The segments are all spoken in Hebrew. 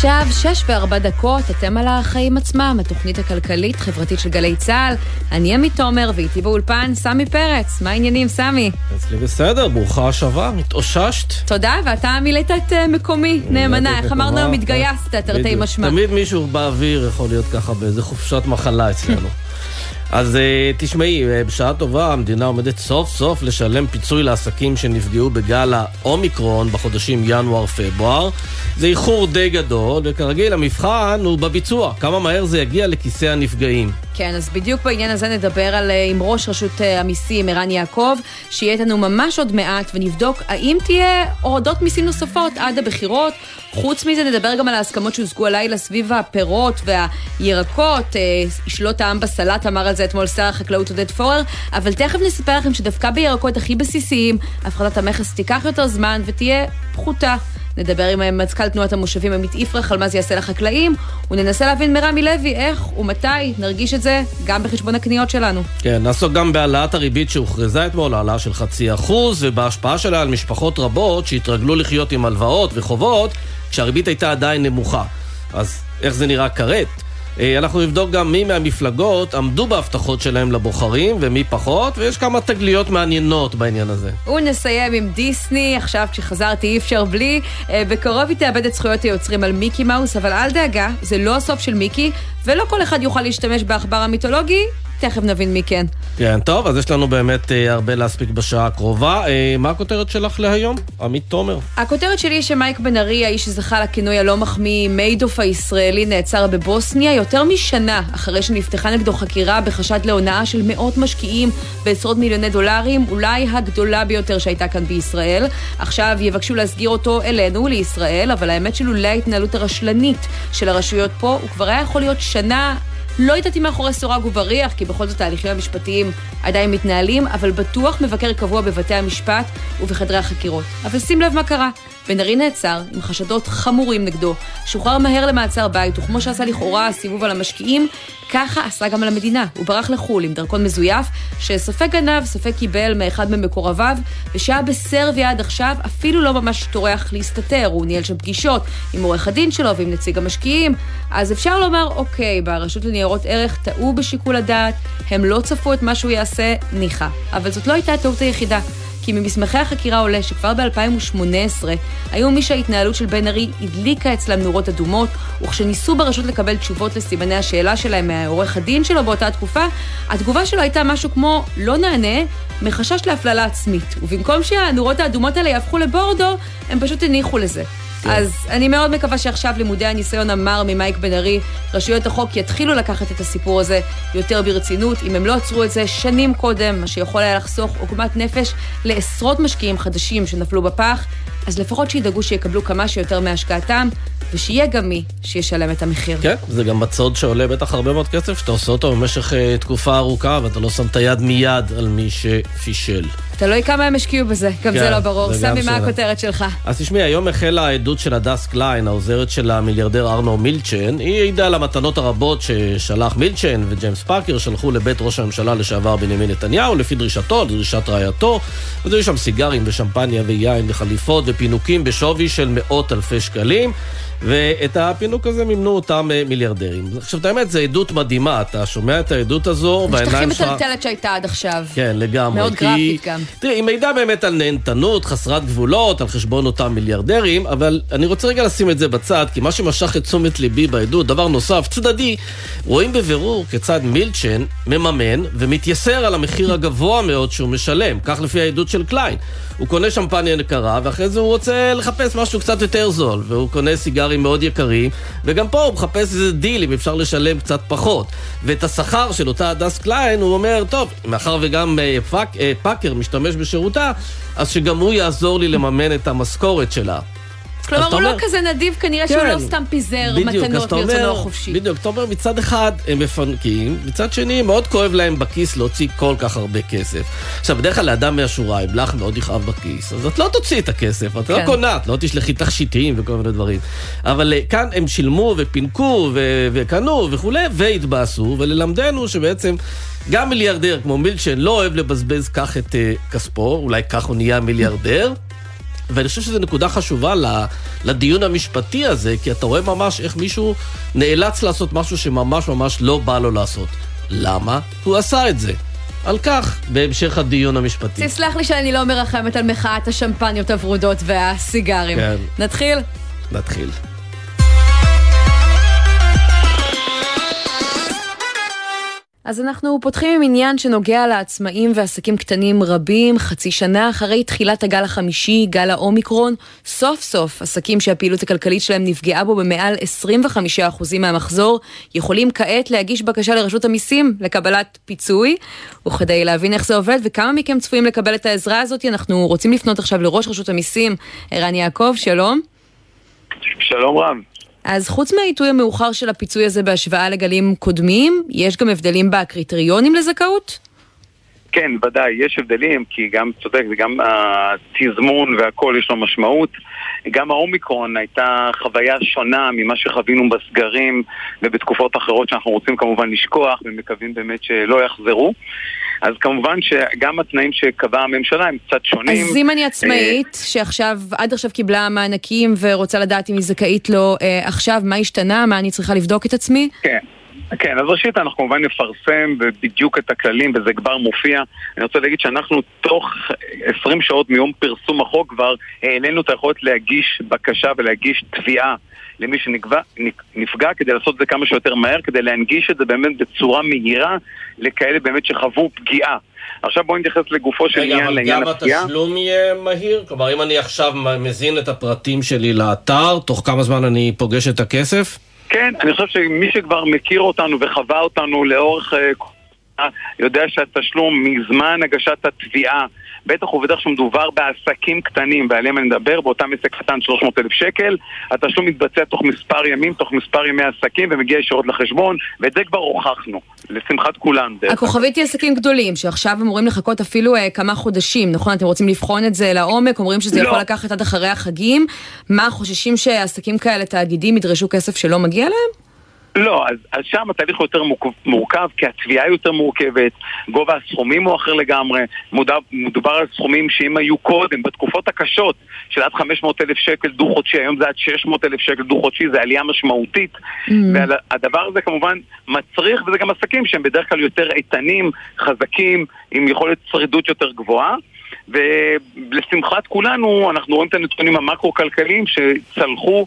עכשיו, שש וארבע דקות, אתם על החיים עצמם, התוכנית הכלכלית-חברתית של גלי צה"ל. אני עמית תומר, ואיתי באולפן סמי פרץ. מה העניינים, סמי? אצלי בסדר, ברוכה השבה, התאוששת. תודה, ואתה מילאת את אה, מקומי נאמנה. איך אמרנו היום, התגייסת, תרתי משמע. תמיד מישהו באוויר יכול להיות ככה באיזה חופשת מחלה אצלנו. אז uh, תשמעי, uh, בשעה טובה המדינה עומדת סוף סוף לשלם פיצוי לעסקים שנפגעו בגל האומיקרון בחודשים ינואר-פברואר. זה איחור די גדול, וכרגיל המבחן הוא בביצוע, כמה מהר זה יגיע לכיסי הנפגעים. כן, אז בדיוק בעניין הזה נדבר על, אה, עם ראש רשות המיסים, ערן יעקב, שיהיה איתנו ממש עוד מעט, ונבדוק האם תהיה הורדות מיסים נוספות עד הבחירות. חוץ מזה נדבר גם על ההסכמות שהושגו הלילה סביב הפירות והירקות. ישלוט העם בסלט, אמר על זה אתמול שר החקלאות עודד פורר, אבל תכף נספר לכם שדווקא בירקות הכי בסיסיים, הפחתת המכס תיקח יותר זמן ותהיה פחותה. נדבר עם מזכ"ל תנועת המושבים עמית יפרח על מה זה יעשה לחקלאים, וננסה להבין מרמי לוי איך ומתי נרגיש את זה גם בחשבון הקניות שלנו. כן, נעסוק גם בהעלאת הריבית שהוכרזה אתמול, העלאה של חצי אחוז, ובהשפעה שלה על משפחות רבות שהתרגלו לחיות עם הלוואות וחובות, כשהריבית הייתה עדיין נמוכה. אז איך זה נראה כרת? אה, אנחנו נבדוק גם מי מהמפלגות עמדו בהבטחות שלהם לבוחרים ומי פחות, ויש כמה תגליות מעניינות בעניין הזה. ונסיים עם דיסני, עכשיו כשחזרתי אי אפשר בלי. אה, בקרוב היא תאבד את זכויות היוצרים על מיקי מאוס, אבל אל דאגה, זה לא הסוף של מיקי, ולא כל אחד יוכל להשתמש בעכבר המיתולוגי, תכף נבין מי כן. כן, טוב, אז יש לנו באמת אה, הרבה להספיק בשעה הקרובה. אה, מה הכותרת שלך להיום? עמית תומר. הכותרת שלי היא שמייק בן ארי, האיש שזכה לכינוי הלא מחמיא מיידוף הישראלי, נעצר בבוסניה יותר משנה אחרי שנפתחה נגדו חקירה בחשד להונאה של מאות משקיעים בעשרות מיליוני דולרים, אולי הגדולה ביותר שהייתה כאן בישראל. עכשיו יבקשו להסגיר אותו אלינו, לישראל, אבל האמת שלולא ההתנהלות הרשלנית של הרשויות פה, הוא כבר היה יכול להיות שנה לא ידעתי מאחורי סורג ובריח, כי בכל זאת ההליכים המשפטיים עדיין מתנהלים, אבל בטוח מבקר קבוע בבתי המשפט ובחדרי החקירות. אבל שים לב מה קרה. בן ארי נעצר עם חשדות חמורים נגדו, שוחרר מהר למעצר בית, וכמו שעשה לכאורה סיבוב על המשקיעים, ככה עשה גם על המדינה. הוא ברח לחו"ל עם דרכון מזויף, שספק גנב, ספק קיבל מאחד ממקורביו, ושהיה בסרביה עד עכשיו אפילו לא ממש טורח להסתתר. הוא ניהל שם פגישות עם עורך הדין שלו ועם נציג המשקיעים. אז אפשר לומר, אוקיי, ברשות לניירות ערך טעו בשיקול הדעת, הם לא צפו את מה שהוא יעשה, ניחא. אבל זאת לא הייתה הטעות היחידה. כי ממסמכי החקירה עולה שכבר ב-2018 היו מי שההתנהלות של בן ארי הדליקה אצלם נורות אדומות, וכשניסו ברשות לקבל תשובות לסימני השאלה שלהם מעורך הדין שלו באותה תקופה, התגובה שלו הייתה משהו כמו לא נענה, מחשש להפללה עצמית. ובמקום שהנורות האדומות האלה יהפכו לבורדו, הם פשוט הניחו לזה. כן. אז אני מאוד מקווה שעכשיו לימודי הניסיון המר ממייק בן ארי, רשויות החוק יתחילו לקחת את הסיפור הזה יותר ברצינות. אם הם לא עצרו את זה שנים קודם, מה שיכול היה לחסוך עוגמת נפש לעשרות משקיעים חדשים שנפלו בפח, אז לפחות שידאגו שיקבלו כמה שיותר מהשקעתם, ושיהיה גם מי שישלם את המחיר. כן, זה גם בצוד שעולה בטח הרבה מאוד כסף, שאתה עושה אותו במשך אה, תקופה ארוכה, ואתה לא שם את היד מיד על מי שפישל. תלוי כמה הם השקיעו בזה, גם כן, זה לא ברור. סמי, מה הכותרת שלך? אז תשמעי, היום החלה העדות של הדס קליין, העוזרת של המיליארדר ארנון מילצ'ן. היא העידה על המתנות הרבות ששלח מילצ'ן וג'יימס פארקר שלחו לבית ראש הממשלה לשעבר בנימין נתניהו, לפי דרישתו, דרישת רעייתו. והיו שם סיגרים ושמפניה ויין וחליפות ופינוקים בשווי של מאות אלפי שקלים. ואת הפינוק הזה מימנו אותם אה, מיליארדרים. עכשיו, את האמת, זו עדות מדהימה, אתה שומע את העדות הזו, והעיניים שלך... משטחים מטלטלת שהייתה עד עכשיו. כן, לגמרי. מאוד. גרפית גם. תראי, היא מעידה באמת על נהנתנות, חסרת גבולות, על חשבון אותם מיליארדרים, אבל אני רוצה רגע לשים את זה בצד, כי מה שמשך את תשומת ליבי בעדות, דבר נוסף, צדדי, רואים בבירור כיצד מילצ'ן מממן ומתייסר על המחיר הגבוה מאוד שהוא משלם, כך לפי העדות של קליין. הוא קונה שמפניה יקרה, ואחרי זה הוא רוצה לחפש משהו קצת יותר זול, והוא קונה סיגרים מאוד יקרים, וגם פה הוא מחפש איזה דיל אם אפשר לשלם קצת פחות. ואת השכר של אותה הדס קליין, הוא אומר, טוב, מאחר וגם אה, פאק, אה, פאקר משתמש בשירותה, אז שגם הוא יעזור לי לממן את המשכורת שלה. כלומר, הוא לא כזה נדיב, כנראה שהוא לא סתם פיזר מתנות מרצונו החופשי. בדיוק, אתה אומר, מצד אחד הם מפנקים, מצד שני מאוד כואב להם בכיס להוציא כל כך הרבה כסף. עכשיו, בדרך כלל לאדם מהשורה, אם לך מאוד יכאב בכיס, אז את לא תוציאי את הכסף, את לא כן. קונה, את לא תשלחי תכשיטים וכל מיני דברים. אבל אה, כאן הם שילמו ופינקו וקנו וכולי, והתבאסו, וללמדנו שבעצם גם מיליארדר כמו מילצ'ן לא אוהב לבזבז כך את uh, כספו, אולי כך הוא נהיה מיליארדר. ואני חושב שזו נקודה חשובה לדיון המשפטי הזה, כי אתה רואה ממש איך מישהו נאלץ לעשות משהו שממש ממש לא בא לו לעשות. למה? הוא עשה את זה. על כך, בהמשך הדיון המשפטי. תסלח לי שאני לא מרחמת על מחאת השמפניות הוורודות והסיגרים. כן. נתחיל? נתחיל. אז אנחנו פותחים עם עניין שנוגע לעצמאים ועסקים קטנים רבים. חצי שנה אחרי תחילת הגל החמישי, גל האומיקרון, סוף סוף עסקים שהפעילות הכלכלית שלהם נפגעה בו במעל 25% מהמחזור, יכולים כעת להגיש בקשה לרשות המיסים לקבלת פיצוי. וכדי להבין איך זה עובד וכמה מכם צפויים לקבל את העזרה הזאת, אנחנו רוצים לפנות עכשיו לראש רשות המיסים, ערן יעקב, שלום. שלום רב. אז חוץ מהעיתוי המאוחר של הפיצוי הזה בהשוואה לגלים קודמים, יש גם הבדלים בקריטריונים לזכאות? כן, ודאי, יש הבדלים, כי גם, צודק, וגם התזמון והכל יש לו משמעות. גם האומיקרון הייתה חוויה שונה ממה שחווינו בסגרים ובתקופות אחרות שאנחנו רוצים כמובן לשכוח ומקווים באמת שלא יחזרו. אז כמובן שגם התנאים שקבעה הממשלה הם קצת שונים. אז אם אני עצמאית, אה, שעכשיו, עד עכשיו קיבלה מענקים ורוצה לדעת אם היא זכאית לו אה, עכשיו, מה השתנה? מה אני צריכה לבדוק את עצמי? כן. כן, אז ראשית אנחנו כמובן נפרסם בדיוק את הכללים וזה כבר מופיע. אני רוצה להגיד שאנחנו תוך 20 שעות מיום פרסום החוק כבר העלינו את היכולת להגיש בקשה ולהגיש תביעה למי שנפגע כדי לעשות את זה כמה שיותר מהר, כדי להנגיש את זה באמת בצורה מהירה לכאלה באמת שחוו פגיעה. עכשיו בואו נתייחס לגופו של עניין, לעניין הפגיעה. רגע, אבל גם התשלום יהיה מהיר? כלומר, אם אני עכשיו מזין את הפרטים שלי לאתר, תוך כמה זמן אני פוגש את הכסף? כן, אני חושב שמי שכבר מכיר אותנו וחווה אותנו לאורך... יודע שהתשלום מזמן הגשת התביעה בטח ובטח שמדובר בעסקים קטנים, ועליהם אני מדבר, באותם עסק קטן 300 אלף שקל, התשלום מתבצע תוך מספר ימים, תוך מספר ימי עסקים, ומגיע ישירות לחשבון, ואת זה כבר הוכחנו, לשמחת כולנו. הכוכבית היא עסקים גדולים, שעכשיו אמורים לחכות אפילו אה, כמה חודשים, נכון? אתם רוצים לבחון את זה לעומק, אומרים שזה לא. יכול לקחת עד אחרי החגים. מה, חוששים שעסקים כאלה, תאגידים, ידרשו כסף שלא מגיע להם? לא, אז, אז שם התהליך הוא יותר מורכב, כי התביעה יותר מורכבת, גובה הסכומים הוא אחר לגמרי, מודע, מדובר על סכומים שאם היו קודם, בתקופות הקשות של עד 500 אלף שקל דו-חודשי, היום זה עד 600 אלף שקל דו-חודשי, זה עלייה משמעותית, mm. והדבר הזה כמובן מצריך, וזה גם עסקים שהם בדרך כלל יותר איתנים, חזקים, עם יכולת שרידות יותר גבוהה. ולשמחת כולנו, אנחנו רואים את הנתונים המקרו-כלכליים שצלחו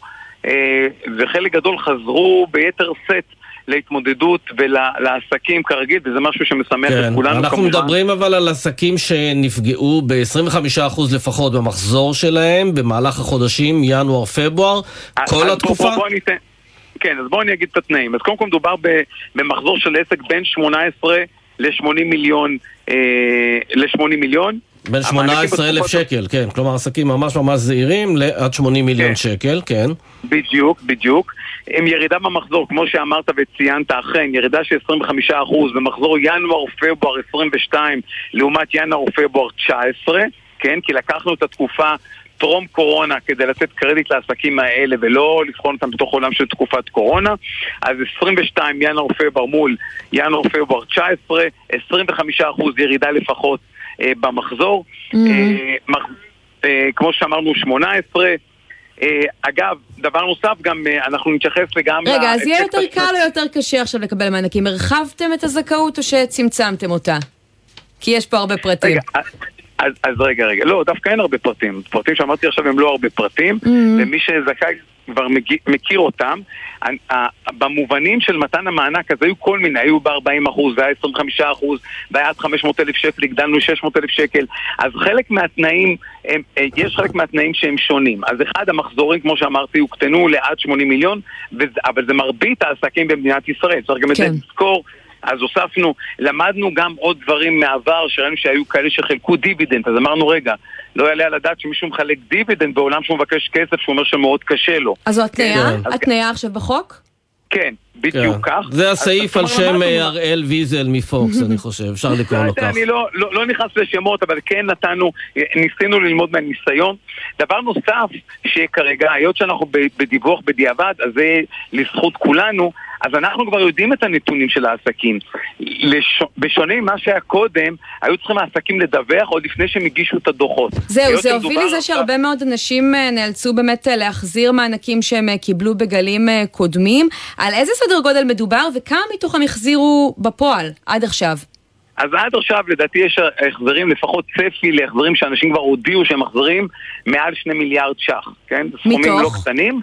וחלק גדול חזרו ביתר שאת. להתמודדות ולעסקים כרגיל, וזה משהו שמשמח כן, את כולנו אנחנו כמובן. מדברים אבל על עסקים שנפגעו ב-25% לפחות במחזור שלהם במהלך החודשים ינואר-פברואר, כל התקופה? בוא, בוא ניתן, כן, אז בואו אני אגיד את התנאים. אז קודם כל מדובר במחזור של עסק בין 18 ל-80 מיליון, אה, ל-80 מיליון. בין 18 אלף שקל, כן. כלומר, עסקים ממש ממש זעירים לעד 80 מיליון כן. שקל, כן. בדיוק, בדיוק. עם ירידה במחזור, כמו שאמרת וציינת, אכן, ירידה של 25% במחזור ינואר-פברואר 22 לעומת ינואר-פברואר 19, כן? כי לקחנו את התקופה טרום קורונה כדי לתת קרדיט לעסקים האלה ולא לבחון אותם בתוך עולם של תקופת קורונה. אז 22 ינואר-פברואר מול ינואר-פברואר 19, 25% ירידה לפחות אה, במחזור. Mm-hmm. אה, מח, אה, כמו שאמרנו, 18. אה, אגב, דבר נוסף, גם אה, אנחנו נתייחס וגם... רגע, אז יהיה יותר קל או יותר קשה עכשיו לקבל מענקים? הרחבתם את הזכאות או שצמצמתם אותה? כי יש פה הרבה פרטים. רגע, אז, אז רגע, רגע. לא, דווקא אין הרבה פרטים. פרטים שאמרתי עכשיו הם לא הרבה פרטים, mm-hmm. ומי שזכאי כבר מכיר אותם. במובנים של מתן המענק, אז היו כל מיני, היו ב-40 אחוז, והיה 25 אחוז, והיה עד 500 אלף שקל, הגדלנו 600 אלף שקל. אז חלק מהתנאים, הם, אה, יש חלק מהתנאים שהם שונים. אז אחד, המחזורים, כמו שאמרתי, הוקטנו לעד 80 מיליון, אבל זה מרבית העסקים במדינת ישראל. צריך גם את זה כן. לזכור. אז הוספנו, למדנו גם עוד דברים מהעבר, שראינו שהיו כאלה שחילקו דיבידנד, אז אמרנו, רגע, לא יעלה על הדעת שמישהו מחלק דיבידנד בעולם שהוא מבקש כסף, שהוא אומר שמאוד קשה לו. אז זו התניה? כן. התניה עכשיו בחוק? כן, בדיוק כן. כך. זה הסעיף על שם אה, הראל ויזל מפוקס, אני חושב, אפשר לקרוא לא לו יודע, כך. אני לא, לא, לא נכנס לשמות, אבל כן נתנו, ניסינו ללמוד מהניסיון. דבר נוסף, שכרגע, היות שאנחנו בדיווח בדיעבד, אז זה לזכות כולנו, אז אנחנו כבר יודעים את הנתונים של העסקים. לש... בשונה ממה שהיה קודם, היו צריכים העסקים לדווח עוד לפני שהם הגישו את הדוחות. זהו, זה הוביל לזה שהרבה מאוד אנשים אה, נאלצו באמת אה, להחזיר מענקים שהם אה, קיבלו בגלים קודמים. על איזה סדר גודל מדובר וכמה מתוכם החזירו בפועל עד עכשיו? אז עד עכשיו לדעתי יש החזרים, לפחות צפי להחזרים שאנשים כבר הודיעו שהם מחזירים מעל שני מיליארד ש"ח, כן? זה סכומים מתוך? לא קטנים.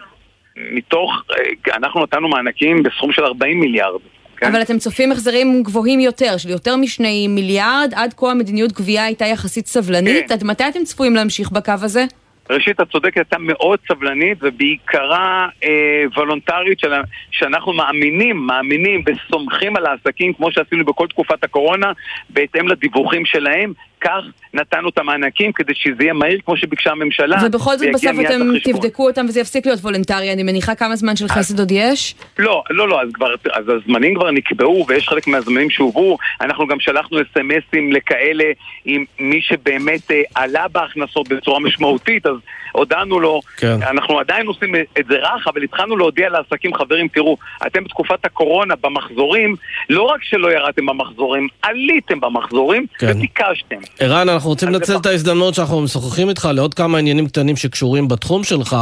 מתוך, אה, אנחנו נתנו מענקים בסכום של 40 מיליארד. כן? אבל אתם צופים החזרים גבוהים יותר, של יותר משני מיליארד, עד כה המדיניות גבייה הייתה יחסית סבלנית. כן. עד מתי אתם צפויים להמשיך בקו הזה? ראשית, את צודקת, הייתה מאוד סבלנית ובעיקרה אה, וולונטרית של, שאנחנו מאמינים, מאמינים וסומכים על העסקים כמו שעשינו בכל תקופת הקורונה בהתאם לדיווחים שלהם, כך נתנו את המענקים כדי שזה יהיה מהיר כמו שביקשה הממשלה. ובכל זאת בסוף אתם. תבדקו אותם וזה יפסיק להיות וולונטרי. אני מניחה כמה זמן של חסד עוד יש? לא, לא, לא, אז כבר, אז הזמנים כבר נקבעו ויש חלק מהזמנים שהובאו, אנחנו גם שלחנו אסמסים לכאלה עם מי שבאמת אה, עלה בהכנסות בצורה משמעותית, אז הודענו לו, כן. אנחנו עדיין עושים את זה רך, אבל התחלנו להודיע לעסקים, חברים, תראו, אתם בתקופת הקורונה במחזורים, לא רק שלא ירדתם במחזורים, עליתם במחזורים כן. וביקשתם. ערן, אנחנו רוצים לנצל לפח- את ההזדמנות שאנחנו משוחחים איתך לעוד כמה עניינים קטנים שקשורים בתחום שלך.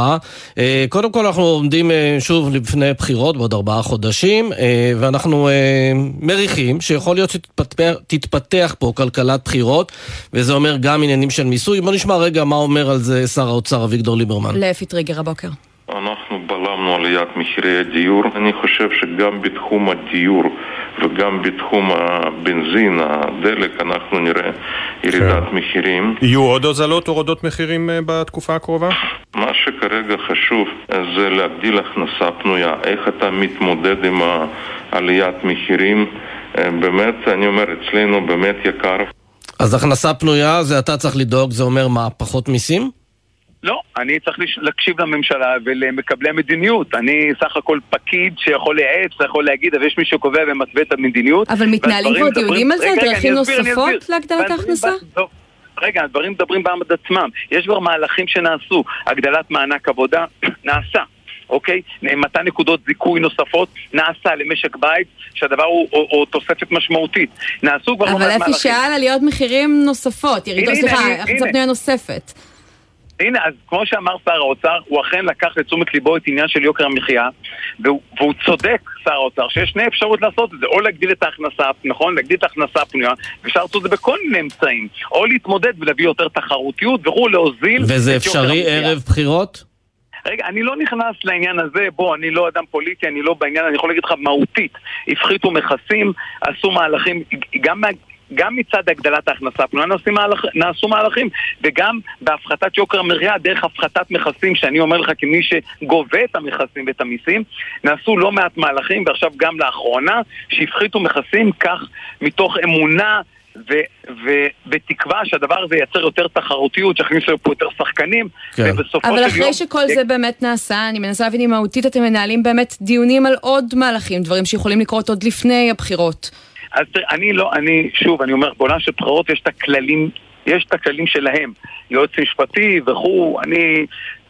אה, קודם כל, אנחנו עומדים אה, שוב לפני בחירות בעוד ארבעה חודשים, אה, ואנחנו מריחים שיכול להיות שתתפתח פה כלכלת בחירות, וזה אומר גם עניינים של מיסוי. בוא נשמע רגע מה אומר על זה שר האוצר אביגדור ליברמן. לאפי טריגר הבוקר. אנחנו בלמנו עליית מחירי הדיור. אני חושב שגם בתחום הדיור וגם בתחום הבנזין, הדלק, אנחנו נראה ירידת מחירים. יהיו עוד הוזלות, הורדות מחירים אה, בתקופה הקרובה? מה שכרגע חשוב אה, זה להגדיל הכנסה פנויה. איך אתה מתמודד עם עליית מחירים? אה, באמת, אני אומר, אצלנו באמת יקר. אז הכנסה פנויה, זה אתה צריך לדאוג, זה אומר מה, פחות מיסים? לא, אני צריך להקשיב לממשלה ולמקבלי המדיניות. אני סך הכל פקיד שיכול לייעץ, יכול להגיד, אבל יש מי שקובע ומתווה את המדיניות. אבל מתנהלים כבר דיונים על זה? דרכים נוספות. להגדלת ההכנסה? טוב, רגע, הדברים מדברים בעמד עצמם. יש כבר מהלכים שנעשו. הגדלת מענק עבודה, נעשה. אוקיי? מתן נקודות זיכוי נוספות נעשה למשק בית, שהדבר הוא, הוא, הוא תוספת משמעותית. נעשו כבר לא אבל אפי מהלכים. שאל עליות מחירים נוספות, ירידות, סליחה, הנה. פנויה נוספת. הנה, אז כמו שאמר שר האוצר, הוא אכן לקח לתשומת ליבו את עניין של יוקר המחיה, והוא, והוא צודק, שר האוצר, שיש שני אפשרות לעשות את זה, או להגדיל את ההכנסה, נכון? להגדיל את ההכנסה הפנויה, ואפשר לעשות את זה בכל מיני אמצעים, או להתמודד ולהביא יותר תחרותיות וכו', להוזיל וזה אפשרי. ערב בחירות? רגע, אני לא נכנס לעניין הזה, בוא, אני לא אדם פוליטי, אני לא בעניין, אני יכול להגיד לך מהותית. הפחיתו מכסים, עשו מהלכים, גם, מה- גם מצד הגדלת ההכנסה הפנויה נעשו, מהלכ, נעשו מהלכים, וגם בהפחתת יוקר המחיה, דרך הפחתת מכסים, שאני אומר לך כמי שגובה את המכסים ואת המיסים, נעשו לא מעט מהלכים, ועכשיו גם לאחרונה, שהפחיתו מכסים, כך מתוך אמונה ו- ו- בתקווה שהדבר הזה ייצר יותר תחרותיות, שיכניסו פה יותר שחקנים, כן. ובסופו אבל של יום... אחרי שכל זה באמת נעשה, אני מנסה להבין אם מהותית אתם מנהלים באמת דיונים על עוד מהלכים, דברים שיכולים לקרות עוד לפני הבחירות. אז אני לא, אני, שוב, אני אומר, בעולם של בחירות יש את הכללים, יש את הכללים שלהם. יועץ משפטי וכו', אני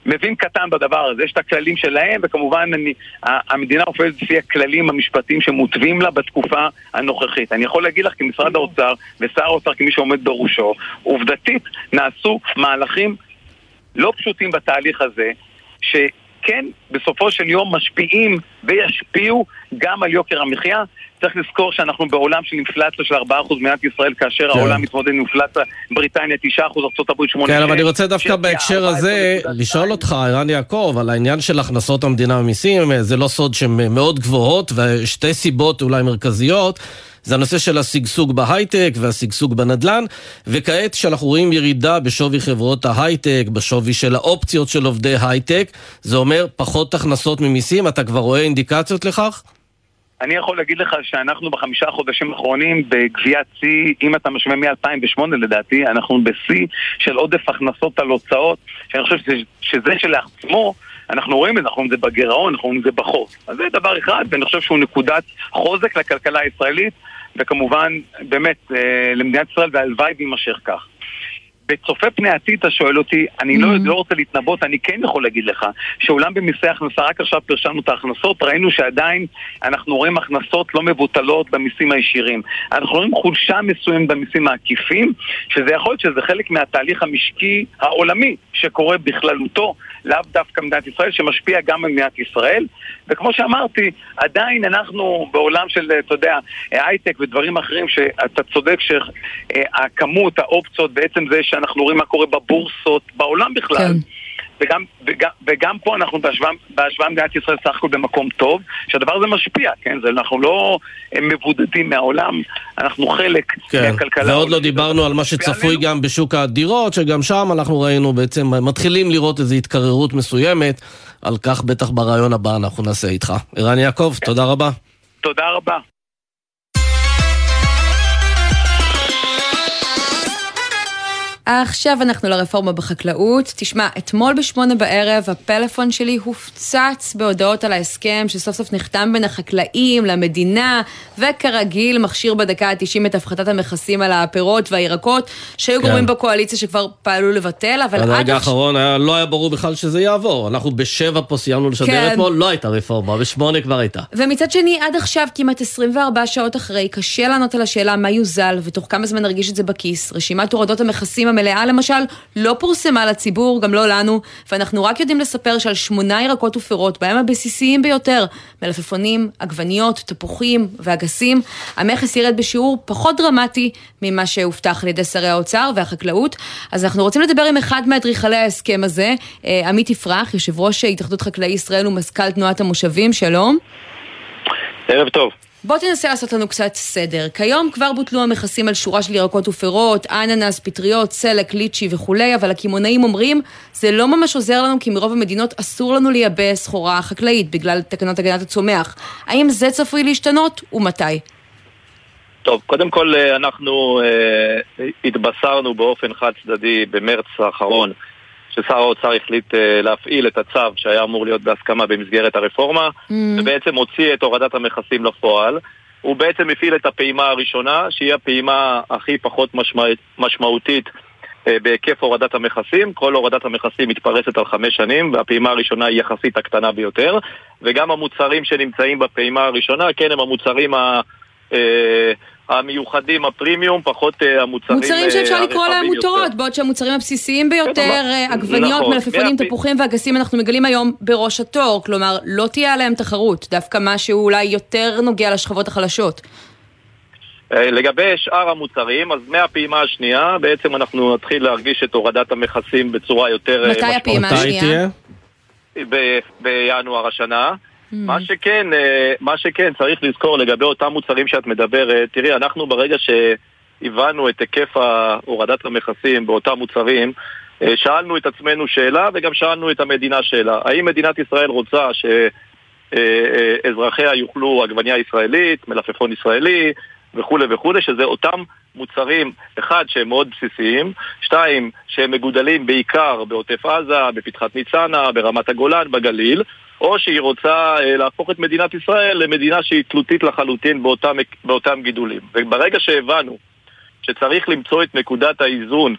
מבין קטן בדבר הזה, יש את הכללים שלהם, וכמובן אני, המדינה עובדת לפי הכללים המשפטיים שמותווים לה בתקופה הנוכחית. אני יכול להגיד לך כמשרד האוצר, ושר האוצר כמי שעומד בראשו, עובדתית נעשו מהלכים לא פשוטים בתהליך הזה, שכן בסופו של יום משפיעים וישפיעו גם על יוקר המחיה. צריך לזכור שאנחנו בעולם של אינפלציה של 4% במדינת ישראל, כאשר כן. העולם מתמודד עם אינפלציה, בריטניה 9%, ארה"ב 8%. כן, אבל אני רוצה דווקא בהקשר הזה 14.2. לשאול אותך, ערן יעקב, על העניין של הכנסות המדינה ממיסים, זה לא סוד שהן מאוד גבוהות, ושתי סיבות אולי מרכזיות. זה הנושא של השגשוג בהייטק והשגשוג בנדל"ן, וכעת כשאנחנו רואים ירידה בשווי חברות ההייטק, בשווי של האופציות של עובדי הייטק, זה אומר פחות הכנסות ממיסים, אתה כבר רואה אינדיקציות לכך? אני יכול להגיד לך שאנחנו בחמישה חודשים האחרונים בגביית שיא, אם אתה משווה מ-2008 לדעתי, אנחנו בשיא של עודף הכנסות על הוצאות, שאני חושב שזה, שזה שלעצמו, אנחנו רואים את זה, אנחנו רואים את זה בגירעון, אנחנו רואים את זה בחוב. אז זה דבר אחד, ואני חושב שהוא נקודת חוזק לכלכלה הישראלית, וכמובן, באמת, אה, למדינת ישראל, והלוואי ויימשך כך. בצופה פני עתיד אתה שואל אותי, אני לא, Mm-hmm. לא רוצה להתנבאות, אני כן יכול להגיד לך שאולם במיסי הכנסה, רק עכשיו פרשמנו את ההכנסות, ראינו שעדיין אנחנו רואים הכנסות לא מבוטלות במיסים הישירים. אנחנו רואים חולשה מסוימת במיסים העקיפים, שזה יכול להיות שזה חלק מהתהליך המשקי העולמי שקורה בכללותו, לאו דווקא מדינת ישראל, שמשפיע גם על מדינת ישראל. וכמו שאמרתי, עדיין אנחנו בעולם של, אתה יודע, הייטק ודברים אחרים, שאתה צודק שהכמות, האופציות, בעצם זה שאנחנו רואים מה קורה בבורסות, בעולם בכלל. כן. וגם, וגם, וגם פה אנחנו בהשוואה בהשוואה למדינת ישראל סך הכל במקום טוב, שהדבר הזה משפיע, כן? זה, אנחנו לא מבודדים מהעולם, אנחנו חלק כן, מהכלכלה. ועוד לא. דיברנו על מה שצפוי עלינו. גם בשוק הדירות, שגם שם אנחנו ראינו בעצם, מתחילים לראות איזו התקררות מסוימת, על כך בטח ברעיון הבא אנחנו נעשה איתך. ערן יעקב, תודה רבה. תודה רבה. עכשיו אנחנו לרפורמה בחקלאות. תשמע, אתמול בשמונה בערב הפלאפון שלי הופצץ בהודעות על ההסכם שסוף סוף נחתם בין החקלאים למדינה, וכרגיל מכשיר בדקה ה-90 את הפחתת המכסים על הפירות והירקות, שהיו כן. גורמים בקואליציה שכבר פעלו לבטל, אבל עד הרגע. האחרון היה- לא היה ברור בכלל שזה יעבור. אנחנו בשבע פה סיימנו לשדר כן. אתמול, לא הייתה רפורמה, בשמונה כבר הייתה. ומצד שני, עד עכשיו, כמעט 24 שעות אחרי, קשה לענות על השאלה מה יוזל ותוך כמה זמן נרגיש את זה בכיס. רשימת הורדות המכסים המלאה, למשל, לא פורסמה לציבור, גם לא לנו, ואנחנו רק יודעים לספר שעל שמונה ירקות ופירות, בהם הבסיסיים ביותר, מלפפונים, עגבניות, תפוחים ואגסים, המכס ירד בשיעור פחות דרמטי ממה שהובטח על ידי שרי האוצר והחקלאות. אז אנחנו רוצים לדבר עם אחד מאדריכלי ההסכם הזה, אה, עמית יפרח, יושב ראש התאחדות חקלאי ישראל ומזכ"ל תנועת המושבים, שלום. ערב טוב. בוא תנסה לעשות לנו קצת סדר. כיום כבר בוטלו המכסים על שורה של ירקות ופירות, אננס, פטריות, סלק, ליצ'י וכולי, אבל הקמעונאים אומרים, זה לא ממש עוזר לנו כי מרוב המדינות אסור לנו לייבא סחורה חקלאית בגלל תקנות הגנת הצומח. האם זה צפוי להשתנות ומתי? טוב, קודם כל אה, אנחנו אה, התבשרנו באופן חד צדדי במרץ האחרון ששר האוצר החליט אה, להפעיל את הצו שהיה אמור להיות בהסכמה במסגרת הרפורמה Mm. ובעצם הוציא את הורדת המכסים לפועל. הוא בעצם הפעיל את הפעימה הראשונה שהיא הפעימה הכי פחות משמע... משמעותית אה, בהיקף הורדת המכסים. כל הורדת המכסים מתפרסת על חמש שנים והפעימה הראשונה היא יחסית הקטנה ביותר וגם המוצרים שנמצאים בפעימה הראשונה, כן, הם המוצרים ה... המיוחדים, הפרימיום, פחות אה, המוצרים מוצרים שאפשר אה, לקרוא להם הרחבים מותרות, יותר. בעוד שהמוצרים הבסיסיים ביותר, אה, עגבניות, נכון, מלפפונים, תפוחים ואגסים, אנחנו מגלים היום בראש התור, כלומר, לא תהיה עליהם תחרות, דווקא משהו אולי יותר נוגע לשכבות החלשות. לגבי שאר המוצרים, אז מהפעימה השנייה בעצם אנחנו נתחיל להרגיש את הורדת המכסים בצורה יותר מתי הפעימה השנייה? בינואר השנה. מה שכן, אה, מה שכן, צריך לזכור לגבי אותם מוצרים שאת מדברת, תראי, אנחנו ברגע שהבנו את היקף הורדת המכסים באותם מוצרים, אה, שאלנו את עצמנו שאלה וגם שאלנו את המדינה שאלה. האם מדינת ישראל רוצה שאזרחיה יאכלו עגבנייה ישראלית, מלפפון ישראלי וכולי וכולי, שזה אותם מוצרים, אחד, שהם מאוד בסיסיים, שתיים, שהם מגודלים בעיקר בעוטף עזה, בפתחת ניצנה, ברמת הגולן, בגליל, או שהיא רוצה אה, להפוך את מדינת ישראל למדינה שהיא תלותית לחלוטין באותם, באותם גידולים. וברגע שהבנו שצריך למצוא את נקודת האיזון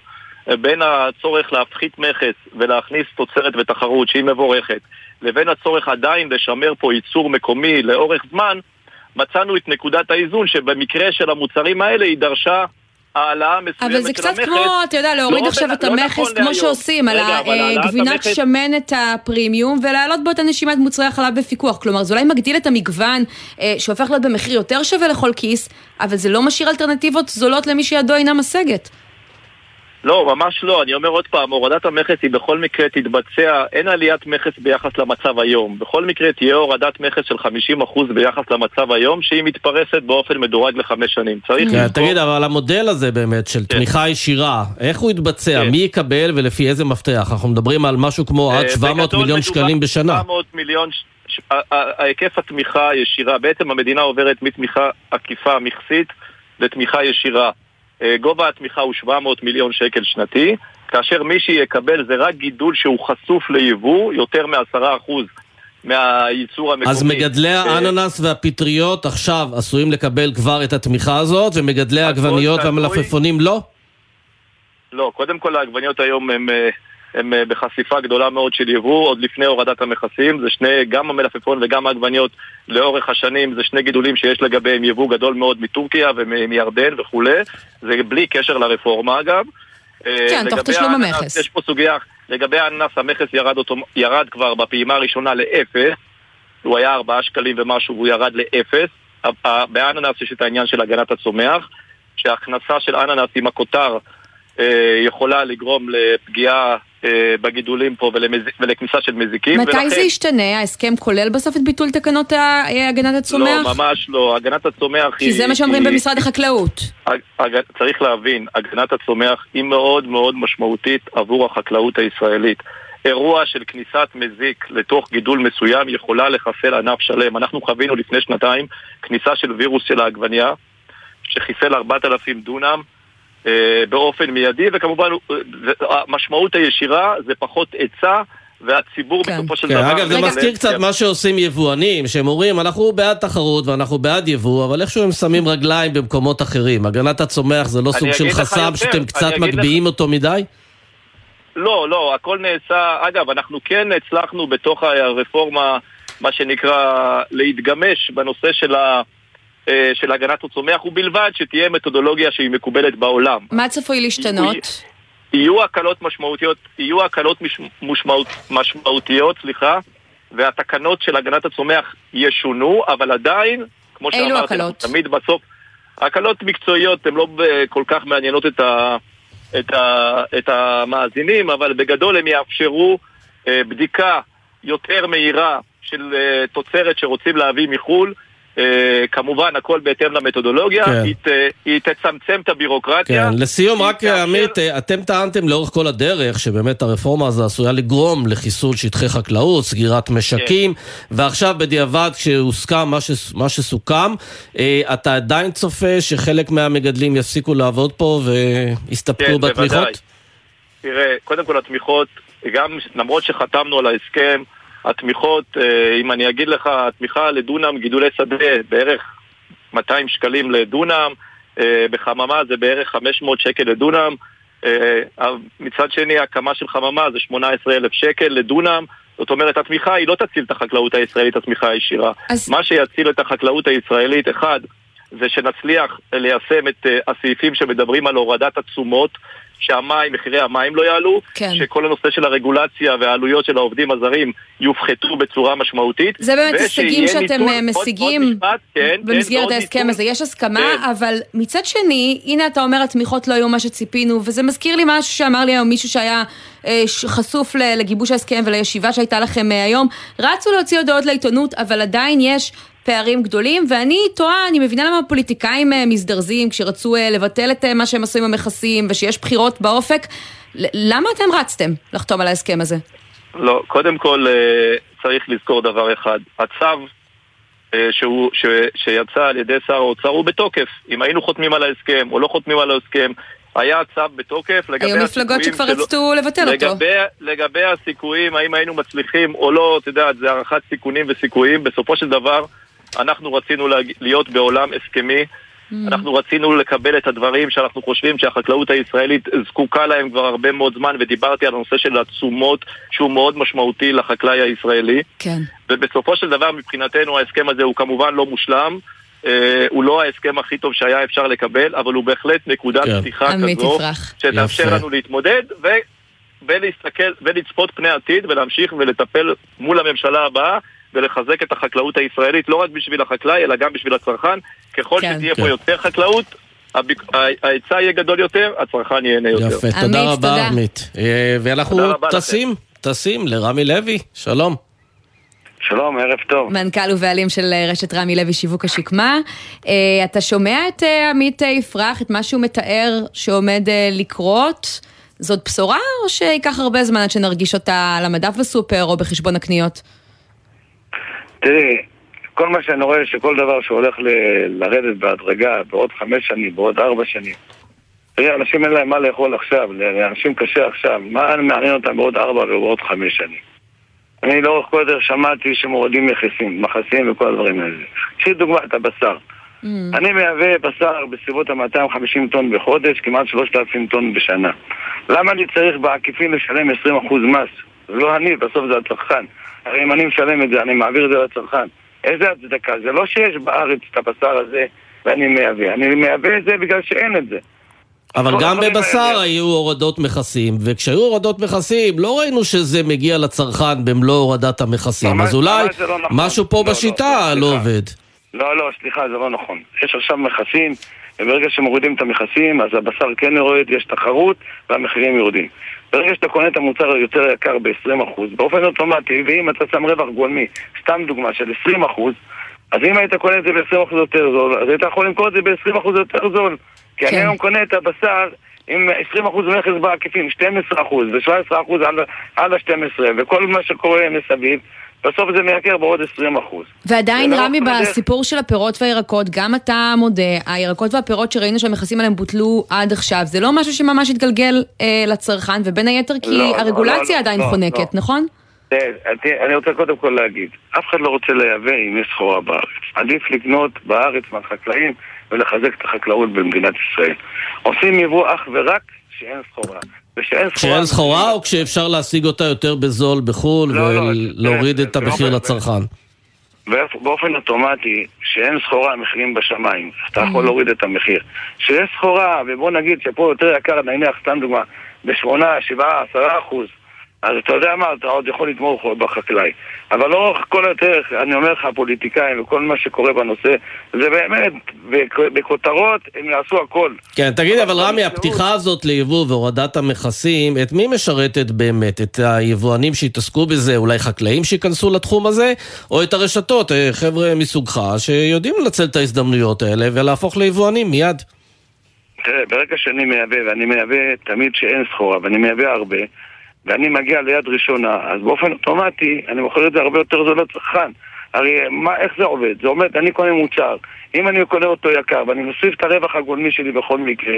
אה, בין הצורך להפחית מכס ולהכניס תוצרת ותחרות שהיא מבורכת, לבין הצורך עדיין לשמר פה ייצור מקומי לאורך זמן, מצאנו את נקודת האיזון שבמקרה של המוצרים האלה היא דרשה העלאה מסוימת של המכס. אבל זה קצת כמו, אתה יודע, להוריד לא עכשיו בנ- את לא המכס, נכון כמו. שעושים, על רגע, הגבינת המכס- שמנת הפרימיום, ולהעלות באותה נשימה את מוצרי החלב בפיקוח. כלומר, זה אולי מגדיל את המגוון, אה, שהופך להיות במחיר יותר שווה לכל כיס, אבל זה לא משאיר אלטרנטיבות זולות למי שידו אינה משגת. לא, ממש לא. אני אומר עוד פעם, הורדת המכס היא בכל מקרה תתבצע, אין עליית מכס ביחס למצב היום. בכל מקרה תהיה הורדת מכס של 50% ביחס למצב היום, שהיא מתפרסת באופן מדורג לחמש שנים. צריך כן, לזכור... תגיד, אבל המודל הזה באמת של כן. תמיכה ישירה, איך הוא יתבצע? כן. מי יקבל ולפי איזה מפתח? אנחנו מדברים על משהו כמו עד אה, 700 בגדול מיליון מדובר שקלים בשנה. 700 מיליון, היקף התמיכה הישירה, בעצם המדינה עוברת מתמיכה עקיפה מכסית לתמיכה ישירה. אה, גובה התמיכה הוא 700 מיליון שקל שנתי, כאשר מי שיקבל זה רק גידול שהוא חשוף ליבוא, יותר מ-10% מהייצור המקומי. אז מגדלי אה, האננס והפטריות עכשיו עשויים לקבל כבר את התמיכה הזאת, ומגדלי העגבניות והמלפפונים לא? לא, קודם כל העגבניות היום הם... הם אה, בחשיפה גדולה מאוד של יבוא עוד לפני הורדת המכסים, זה שני, גם המלפפון וגם העגבניות לאורך השנים זה שני גידולים שיש לגביהם יבוא גדול מאוד מטורקיה ומירדן וכולי, זה בלי קשר לרפורמה אגב. אה, כן, תוך תשלום המכס. יש פה סוגיה, לגבי האננס המכס ירד, אותו, ירד כבר בפעימה הראשונה לאפס, הוא היה ארבעה שקלים ומשהו והוא ירד לאפס. באננס יש את העניין של הגנת הצומח, שההכנסה של אננס עם הכותר אה, יכולה לגרום לפגיעה בגידולים פה ולמז... ולכניסה של מזיקים. מתי ולכן... זה ישתנה? ההסכם כולל בסוף את ביטול תקנות הגנת הצומח? לא, ממש לא. הגנת הצומח כי היא... כי זה מה שאומרים היא... במשרד החקלאות. הג... צריך להבין, הגנת הצומח היא מאוד מאוד משמעותית עבור החקלאות הישראלית. אירוע של כניסת מזיק לתוך גידול מסוים יכולה לחסל ענף שלם. אנחנו חווינו לפני שנתיים כניסה של וירוס של העגבנייה, שחיסל 4,000 דונם. אה, באופן מיידי, וכמובן המשמעות הישירה זה פחות היצע. והציבור כן. בסופו של כן, דבר... אגב, זה מזכיר קצת מה שעושים יבואנים, שהם אומרים, אנחנו בעד תחרות ואנחנו בעד יבוא, אבל איכשהו הם שמים רגליים במקומות אחרים. הגנת הצומח זה לא סוג של חסם שאתם קצת מגביהים לך... אותו מדי? לא, לא, הכל נעשה... אגב, אנחנו כן הצלחנו בתוך הרפורמה, מה שנקרא, להתגמש בנושא של ה... אה, של הגנת הצומח, ובלבד שתהיה מתודולוגיה שהיא מקובלת בעולם. מה צפוי להשתנות? יהיו הקלות משמעותיות, יהיו הקלות משמעות, משמעותיות, סליחה, והתקנות של הגנת הצומח ישונו, אבל עדיין, כמו שאמרתי, תמיד בסוף, הקלות מקצועיות הן לא כל כך מעניינות את, ה, את, ה, את המאזינים, אבל בגדול הם יאפשרו אה, בדיקה יותר מהירה של אה, תוצרת שרוצים להביא מחו"ל, כמובן, הכל בהתאם למתודולוגיה, כן. היא, ת, היא תצמצם את הבירוקרטיה. כן, לסיום, רק עמית, תאפשר... אתם טענתם לאורך כל הדרך שבאמת הרפורמה הזו עשויה לגרום לחיסול שטחי חקלאות, סגירת משקים, כן. ועכשיו בדיעבד כשהוסכם מה, ש, מה שסוכם, אה, אתה עדיין צופה שחלק מהמגדלים יפסיקו לעבוד פה ויסתפקו כן, בתמיכות? בוודאי. תראה, קודם כל התמיכות, גם למרות שחתמנו על ההסכם, התמיכות, אה, אם אני אגיד לך, התמיכה לדונם גידולי שדה בערך 200 שקלים לדונם, אה, בחממה זה בערך 500 שקל לדונם, אה, מצד שני הקמה של חממה זה 18,000 שקל לדונם, זאת אומרת התמיכה היא לא תציל את החקלאות הישראלית, התמיכה הישירה. אז... מה שיציל את החקלאות הישראלית, אחד, זה שנצליח ליישם את הסעיפים שמדברים על הורדת התשומות שהמים, מחירי המים לא יעלו, כן. שכל הנושא של הרגולציה והעלויות של העובדים הזרים יופחתו בצורה משמעותית. זה באמת הישגים שאתם ניתון, משיגים עוד, עוד משפט, כן, במסגרת כן, ההסכם ניתון. הזה. יש הסכמה, כן. אבל מצד שני, הנה אתה אומר התמיכות לא היו מה שציפינו, וזה מזכיר לי משהו שאמר לי היום מישהו שהיה אה, חשוף לגיבוש ההסכם ולישיבה שהייתה לכם אה, היום. רצו להוציא הודעות לעיתונות, אבל עדיין יש פערים גדולים, ואני תוהה, אני מבינה למה הפוליטיקאים אה, מזדרזים כשרצו אה, לבטל את אה, מה שהם עשו עם המכסים ושיש בחירות באופק. למה אתם רצתם לחתום על ההסכם הזה? לא, קודם כל צריך לזכור דבר אחד. הצו שהוא, ש, שיצא על ידי שר האוצר הוא בתוקף. אם היינו חותמים על ההסכם או לא חותמים על ההסכם, היה צו בתוקף לגבי היו מפלגות שכבר רצו לבטל לגבי, אותו. לגבי הסיכויים, האם היינו מצליחים או לא, את יודעת, זה הערכת סיכונים וסיכויים. בסופו של דבר, אנחנו רצינו להיות בעולם הסכמי, mm. אנחנו רצינו לקבל את הדברים שאנחנו חושבים שהחקלאות הישראלית זקוקה להם כבר הרבה מאוד זמן, ודיברתי על הנושא של התשומות, שהוא מאוד משמעותי לחקלאי הישראלי. כן. ובסופו של דבר, מבחינתנו, ההסכם הזה הוא כמובן לא מושלם. אה, הוא לא ההסכם הכי טוב שהיה אפשר לקבל, אבל הוא בהחלט נקודת כן. פתיחה כזו, שתאפשר לנו להתמודד ו... ולהסתכל ולצפות פני עתיד ולהמשיך ולטפל מול הממשלה הבאה ולחזק את החקלאות הישראלית, לא רק בשביל החקלאי, אלא גם בשביל הצרכן. ככל כן, שתהיה כן. פה יותר חקלאות, ההיצע יהיה גדול יותר, הצרכן ייהנה יותר. יפה, תודה רבה עמית. אה, ואנחנו טסים, טסים לרמי לוי, שלום. שלום, ערב טוב. מנכ"ל ובעלים של אה, רשת רמי לוי שיווק השקמה. אה, אתה שומע את עמית יפרח, את מה שהוא מתאר שעומד לקרות? זאת בשורה, או שייקח הרבה זמן עד שנרגיש אותה על המדף בסופר או בחשבון הקניות? תראי, כל מה שאני רואה שכל דבר שהולך ל- לרדת בהדרגה בעוד חמש שנים, בעוד ארבע שנים. תראי, אנשים אין להם מה לאכול עכשיו, לאנשים קשה עכשיו, מה מעניין אותם בעוד ארבע ובעוד חמש שנים? אני לאורך כל הדרך שמעתי שמורידים מכסים, מכסים וכל הדברים האלה. קחי דוגמא את הבשר. Mm. אני מייבא בשר בסביבות ה-250 טון בחודש, כמעט 3,000 טון בשנה. למה אני צריך בעקיפין לשלם 20% מס? זה לא אני, בסוף זה הצרכן. הרי אם אני משלם את זה, אני מעביר את זה לצרכן. איזה הצדקה? זה לא שיש בארץ את הבשר הזה ואני מייבא. אני מייבא את זה בגלל שאין את זה. אבל גם בבשר האלה. היו הורדות מכסים, וכשהיו הורדות מכסים לא ראינו שזה מגיע לצרכן במלוא הורדת המכסים, אז אולי לא נכון. משהו פה לא, לא, בשיטה לא, לא סליחה. עובד. לא, לא, סליחה, זה לא נכון. יש עכשיו מכסים, וברגע שמורידים את המכסים, אז הבשר כן יורד, יש תחרות, והמחירים יורדים. ברגע שאתה קונה את המוצר היותר יקר ב-20%, באופן אוטומטי, ואם אתה שם רווח גולמי, סתם דוגמה של 20%, אז אם היית קונה את זה ב-20% יותר זול, אז היית יכול למכור את זה ב-20% יותר זול. כי אני כן. היום קונה את הבשר עם 20% מכס בעקיפין, 12% ו-17% על, על ה-12, וכל מה שקורה מסביב, בסוף זה מייקר בעוד 20%. ועדיין, זה לא רמי. בסיפור של הפירות והירקות, גם אתה מודה, הירקות והפירות שראינו שהמכסים עליהם בוטלו עד עכשיו, זה לא משהו שממש התגלגל אה, לצרכן, ובין היתר כי לא, לא, הרגולציה לא, עדיין לא, חונקת, לא. נכון? אני- אני רוצה קודם כל להגיד, אף אחד לא רוצה לייבא אם יש סחורה בארץ. עדיף לקנות בארץ מהחקלאים ולחזק את החקלאות במדינת ישראל. עושים יבוא אך ורק כשאין סחורה. כשאין סחורה או כשאפשר להשיג אותה יותר בזול בחו"ל לא, לא, ולהוריד זה- את המחיר לא- לצרכן? באופן אוטומטי, כשאין סחורה המחירים בשמיים, אתה יכול להוריד את המחיר. כשיש סחורה, ובוא נגיד שפה יותר יקר, נניח, סתם דוגמה, בשמונה, שבעה, עשרה אחוז, אז אתה יודע מה, אתה עוד יכול לתמוך בחקלאי. אבל לאורך כל הדרך, אני אומר לך, הפוליטיקאים וכל מה שקורה בנושא, זה באמת, בכ- בכותרות הם יעשו הכל. כן, תגידי, אבל אבל רמי, במציאות- הפתיחה הזאת ליבוא והורדת המכסים, את מי משרתת באמת? את היבואנים שהתעסקו בזה, אולי חקלאים שייכנסו לתחום הזה? או את הרשתות, אה, חבר'ה מסוגך, שיודעים לנצל את ההזדמנויות האלה ולהפוך ליבואנים מיד? תראה, ברגע שאני מייבא, ואני מייבא תמיד שאין סחורה, ואני מייבא הרבה, ואני מגיע ליד ראשונה, אז באופן אוטומטי אני מוכר את זה הרבה יותר זול לצרכן. הרי מה, איך זה עובד? זה עומד, אני קונה מוצר, אם אני קונה אותו יקר ואני מוסיף את הרווח הגולמי שלי בכל מקרה,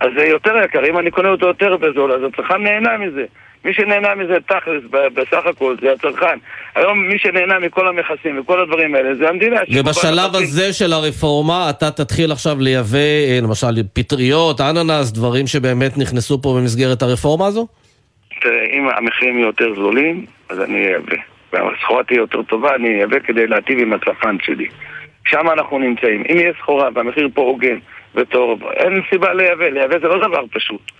אז זה יותר יקר, אם אני קונה אותו יותר בזול, אז הצרכן נהנה מזה. מי שנהנה מזה תכלס, בסך הכל, זה הצרכן. היום מי שנהנה מכל המכסים וכל הדברים האלה, זה המדינה. ובשלב הזה של הרפורמה, אתה תתחיל עכשיו לייבא, אה, למשל, פטריות, אננס, דברים שבאמת נכנסו פה במסגרת הרפורמה הזו? תראה, אם המחירים יהיו יותר זולים, אז אני אייבא. והסחורה תהיה יותר טובה, אני אייבא כדי להטיב עם הצרכן שלי. שם אנחנו נמצאים. אם יהיה סחורה והמחיר פה הוגן וטוב, אין סיבה לייבא. לייבא זה לא דבר פשוט.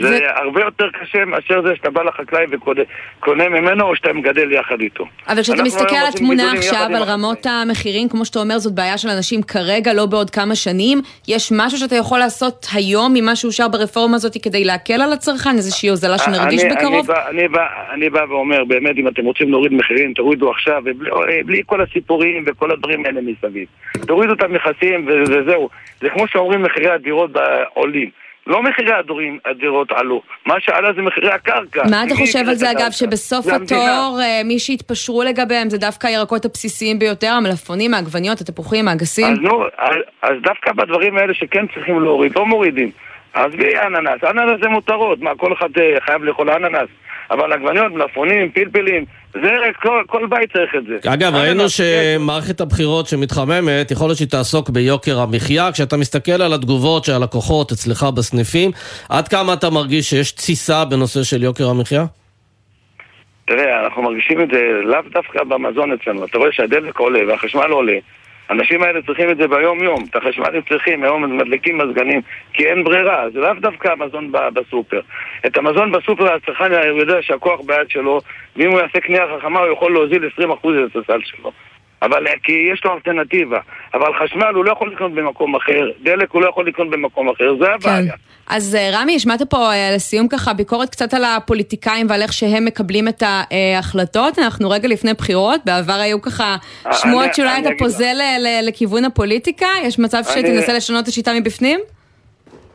זה הרבה יותר קשה מאשר זה שאתה בא לחקלאי וקונה ממנו או שאתה מגדל יחד איתו. אבל כשאתה מסתכל על התמונה עכשיו, על. רמות המחירים, כמו שאתה אומר, זאת בעיה של אנשים כרגע, לא בעוד כמה שנים. יש משהו שאתה יכול לעשות היום ממה שאושר ברפורמה הזאת כדי להקל על הצרכן? איזושהי הוזלה שנרגיש אני- בקרוב? אני בא, אני, בא, אני בא ואומר, באמת, אם אתם רוצים להוריד מחירים, תורידו עכשיו, ובלי בלי כל הסיפורים וכל הדברים האלה מסביב. תורידו את המכסים וזהו. זה כמו שאומרים מחירי הדירות עולים. לא מחירי הדירים, הדירות עלו, מה שעלה זה מחירי הקרקע. מה אתה חושב על זה? אגב, שבסוף. התור, אה, מי שהתפשרו לגביהם זה דווקא הירקות הבסיסיים ביותר, המלפפונים, העגבניות, התפוחים, האגסים? אז נו, אז, אז דווקא בדברים האלה שכן צריכים להוריד, לא מורידים. עזבי אננס, אננס זה מותרות, מה, כל אחד אה, חייב לאכול אננס? אבל עגבניות, מלפפונים, פלפלים, זה כל, כל בית צריך את זה. אגב, ראינו. שמערכת הבחירות שמתחממת, יכול להיות שהיא תעסוק ביוקר המחיה. כשאתה מסתכל על התגובות של הלקוחות אצלך בסניפים, עד כמה אתה מרגיש שיש תסיסה בנושא של יוקר המחיה? תראה, אנחנו מרגישים את זה לאו דווקא במזון אצלנו. אתה רואה שהדלק עולה והחשמל עולה. האנשים האלה צריכים את זה ביום-יום. את החשמל הם צריכים, היום הם מדליקים מזגנים, כי אין ברירה. זה לאו דווקא המזון בסופר. את המזון בסופר הצרכן יודע שהכוח ביד שלו, ואם הוא יעשה קנייה חכמה הוא יכול להוזיל 20% את הסל שלו. אבל אה, כי יש לו אלטרנטיבה. אבל חשמל הוא לא יכול לקנות במקום אחר, דלק הוא לא יכול לקנות במקום אחר, זה כן. הבעיה. אז אה, רמי, השמעת פה אה, לסיום ככה ביקורת קצת על הפוליטיקאים ועל איך שהם מקבלים את ההחלטות. אנחנו רגע לפני בחירות, בעבר היו ככה שמועות שאולי אתה פוזל לכיוון הפוליטיקה, יש מצב שתנסה לשנות את השיטה מבפנים?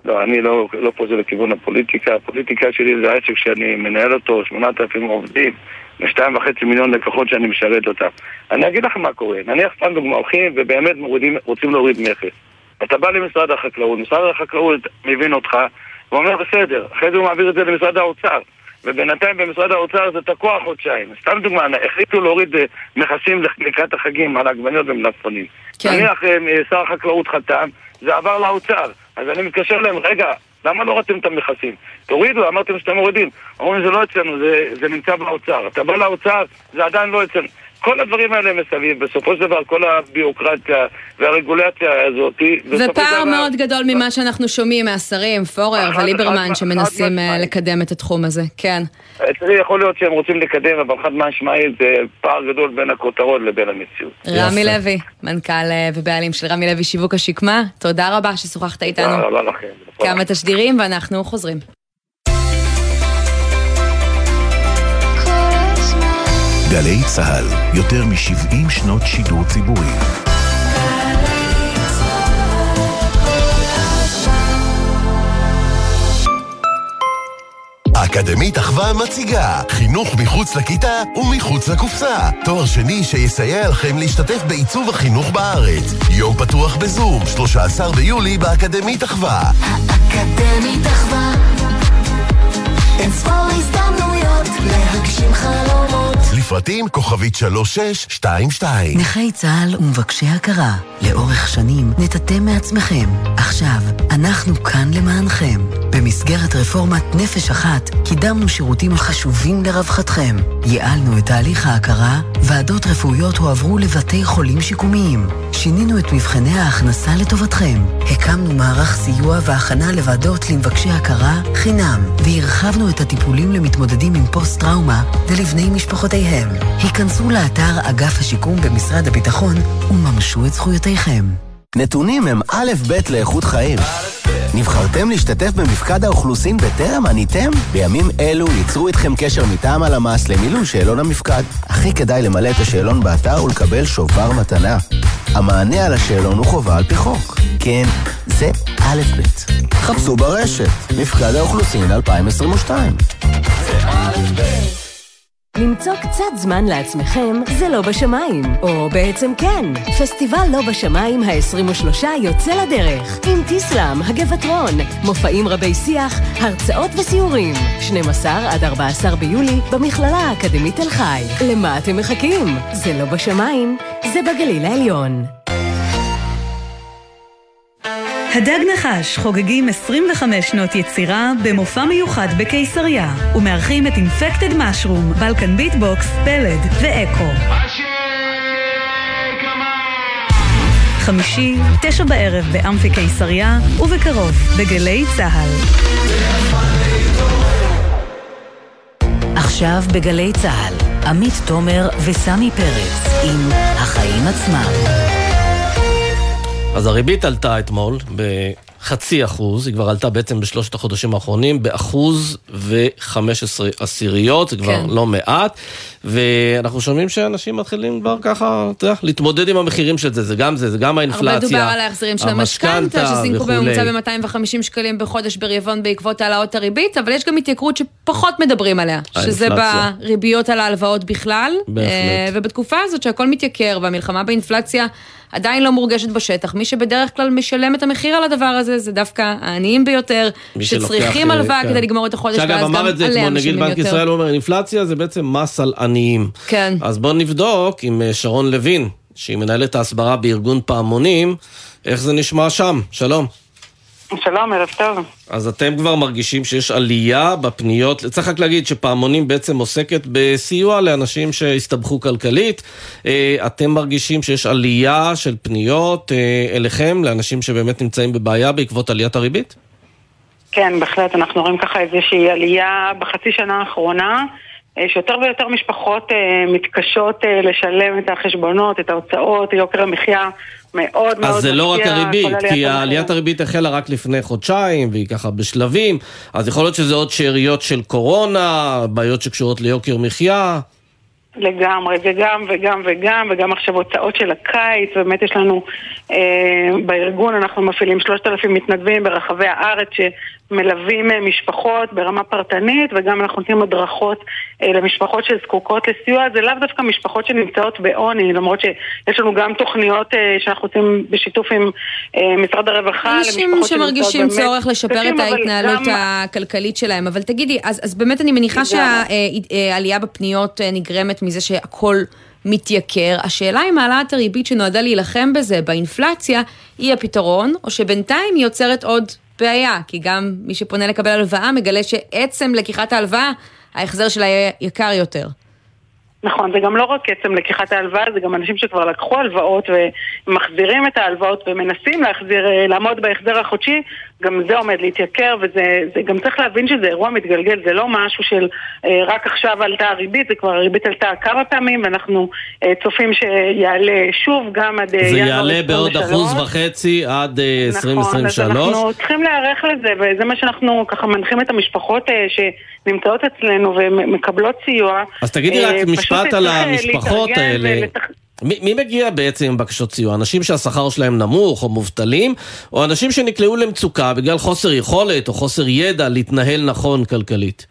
לא, אני לא, לא פוזל לכיוון הפוליטיקה. הפוליטיקה שלי זה העסק שאני מנהל אותו, 8,000 עובדים, ושתיים וחצי מיליון לקוחות שאני משרת אותם. אני אגיד לכם מה קורה. נניח סתם דוגמא, הולכים ובאמת מורידים, רוצים להוריד מכס. אתה בא למשרד החקלאות, משרד החקלאות מבין אותך, ואומר בסדר, אחרי זה הוא מעביר את זה למשרד האוצר. ובינתיים במשרד האוצר זה תקוע חודשיים. סתם דוגמא, החליטו להוריד אה, מכסים לקראת החגים על עגבניות ומלפפונים. כן. נניח אה, שר החקלאות חתם, זה עבר לאוצר. אז אני מתקשר אליהם, רגע, למה לא הורדתם את המכסים? תורידו, אמרתם שאתם מורידים. אומרים, זה לא אצלנו, זה, זה נמצא באוצר. אתה בא לאוצר, זה עדיין לא אצלנו. כל הדברים האלה מסביב, בסופו של דבר כל הביוקרטיה והרגולציה הזאת, ופער מאוד גדול ממה שאנחנו שומעים מהשרים, פורר וליברמן, שמנסים אה, לקדם את התחום הזה, כן. אצלי יכול להיות שהם רוצים לקדם, אבל חד משמעית זה פער גדול בין הכותרות לבין המציאות. רמי לוי, מנכ"ל אה, ובעלים של רמי לוי שיווק השקמה, תודה רבה ששוחחת איתנו. תודה רבה לכם. כמה תשדירים ואנחנו חוזרים. גלי צה"ל, יותר מ-70 שנות שידור ציבורי. אקדמית אחווה מציגה חינוך מחוץ לכיתה ומחוץ לקופסה. תואר שני שיסייע לכם להשתתף בעיצוב החינוך בארץ. יום פתוח בזום, 13 ביולי באקדמית אחווה. האקדמית אחווה אין ספור הזדמנויות להגשים חלומות לפרטים כוכבית 3622 נכי צה"ל ומבקשי הכרה, לאורך שנים נתתם מעצמכם. עכשיו, אנחנו כאן למענכם. במסגרת רפורמת נפש אחת, קידמנו שירותים חשובים לרווחתכם. ייעלנו את תהליך ההכרה, ועדות רפואיות הועברו לבתי חולים שיקומיים. שינינו את מבחני ההכנסה לטובתכם. הקמנו מערך סיוע והכנה לוועדות למבקשי הכרה חינם, והרחבנו את הטיפולים למתמודדים עם פוסט-טראומה ולבני משפחותיהם. היכנסו לאתר אגף השיקום במשרד הביטחון וממשו את זכויותיכם. נתונים הם א' ב' לאיכות חיים. נבחרתם להשתתף במפקד האוכלוסין בטרם עניתם? בימים אלו ייצרו איתכם קשר מטעם הלמ"ס למילוי שאלון המפקד. הכי כדאי למלא את השאלון באתר ולקבל שובר מתנה. המענה על השאלון הוא חובה על פי חוק. כן, זה א' ב'. חפשו ברשת, מפקד האוכלוסין 2022. זה א' ב'. למצוא קצת זמן לעצמכם זה לא בשמיים, או בעצם כן. פסטיבל לא בשמיים ה-23 יוצא לדרך, עם טיסלאם, הגבעטרון, מופעים רבי שיח, הרצאות וסיורים. 12 עד 14 ביולי במכללה האקדמית תל חי. למה אתם מחכים? זה לא בשמיים, זה בגליל העליון. הדג נחש חוגגים 25 שנות יצירה במופע מיוחד בקיסריה ומארחים את Infected Mushroom, Balkan Beat Box, פלד ואקו. חמישי, תשע בערב באמפי קיסריה ובקרוב בגלי צה"ל. עכשיו בגלי צה"ל, עמית תומר וסמי פרץ עם החיים עצמם. אז הריבית עלתה אתמול בחצי אחוז, היא כבר עלתה בעצם בשלושת החודשים האחרונים באחוז וחמש עשרה עשיריות, זה כבר כן. לא מעט, ואנחנו שומעים שאנשים מתחילים כבר ככה, אתה יודע, להתמודד עם המחירים של זה, זה גם זה, זה גם האינפלציה, הרבה דובר על ההחזרים של המשכנתה, שזינקו בממוצע ב-250 שקלים בחודש ברבעון בעקבות העלאות הריבית, אבל יש גם התייקרות שפחות מדברים עליה, שזה בריביות על ההלוואות בכלל, בהחלט. ובתקופה הזאת שהכל מתייקר והמלחמה באינפלציה עדיין לא מורגשת בשטח. מי שבדרך כלל משלם את המחיר על הדבר הזה, זה דווקא העניים ביותר, שצריכים הלוואה כן. כדי לגמור את החודש, ואז גם עליהם משלמים יותר. נגיד בנק ישראל אומר, אינפלציה זה בעצם מס על עניים. כן. אז בואו נבדוק עם אה, שרון לוין, שהיא מנהלת ההסברה בארגון פעמונים, איך זה נשמע שם. שלום. שלום, ערב טוב. אז אתם כבר מרגישים שיש עלייה בפניות, צריך רק להגיד שפעמונים בעצם עוסקת בסיוע לאנשים שהסתבכו כלכלית. אה, אתם מרגישים שיש עלייה של פניות אה, אליכם, לאנשים שבאמת נמצאים בבעיה בעקבות עליית הריבית? כן, בהחלט, אנחנו רואים ככה איזושהי עלייה בחצי שנה האחרונה. אה, שיותר ויותר משפחות מתקשות לשלם את החשבונות, את ההוצאות, יוקר המחיה מאוד מאוד אז זה לא רק הריבית, כי עליית הריבית החלה רק לפני חודשיים, והיא ככה בשלבים, אז יכול להיות שזה עוד שאריות של קורונה, בעיות שקשורות ליוקר מחיה. לגמרי, וגם וגם וגם, וגם עכשיו הוצאות של הקיץ, באמת יש לנו אה, בארגון, אנחנו מפעילים 3,000 מתנדבים ברחבי הארץ שמלווים אה, משפחות ברמה פרטנית, וגם אנחנו נותנים הדרכות אה, למשפחות שזקוקות לסיוע, זה לאו דווקא משפחות שנמצאות בעוני, למרות שיש לנו גם תוכניות אה, שאנחנו עושים בשיתוף עם משרד הרווחה, אנשים שמרגישים צורך לשפר את ההתנהלות גם... הכלכלית שלהם, אבל תגידי, אז, אז באמת אני מניחה שהעלייה בפניות נגרמת מזה שהכל מתייקר. השאלה אם העלאת הריבית שנועדה להילחם בזה, באינפלציה, היא הפתרון, או שבינתיים היא יוצרת עוד בעיה, כי גם מי שפונה לקבל הלוואה מגלה שעצם לקיחת ההלוואה, ההחזר שלה יהיה יקר יותר. נכון, זה גם לא רק עצם לקיחת ההלוואה, זה גם אנשים שכבר לקחו הלוואות ומחזירים את ההלוואות ומנסים להחזיר, אה, לעמוד בהחזר החודשי, גם זה עומד להתייקר, וזה גם צריך להבין שזה אירוע מתגלגל, זה לא משהו של אה, רק עכשיו עלתה הריבית, זה כבר הריבית עלתה כמה פעמים, ואנחנו אה, צופים שיעלה שוב גם עד ינואר 2023. זה יעלה בעוד אחוז וחצי עד 2023. נכון, אז אנחנו צריכים להיערך לזה, וזה מה שאנחנו ככה מנחים את המשפחות שנמצאות אצלנו ומקבלות סיוע. אז תגידי רק משפט על המשפחות האלה. ולתח... מי, מי מגיע בעצם עם בקשות סיוע? אנשים שהשכר שלהם נמוך או מובטלים, או אנשים שנקלעו למצוקה בגלל חוסר יכולת או חוסר ידע להתנהל נכון כלכלית?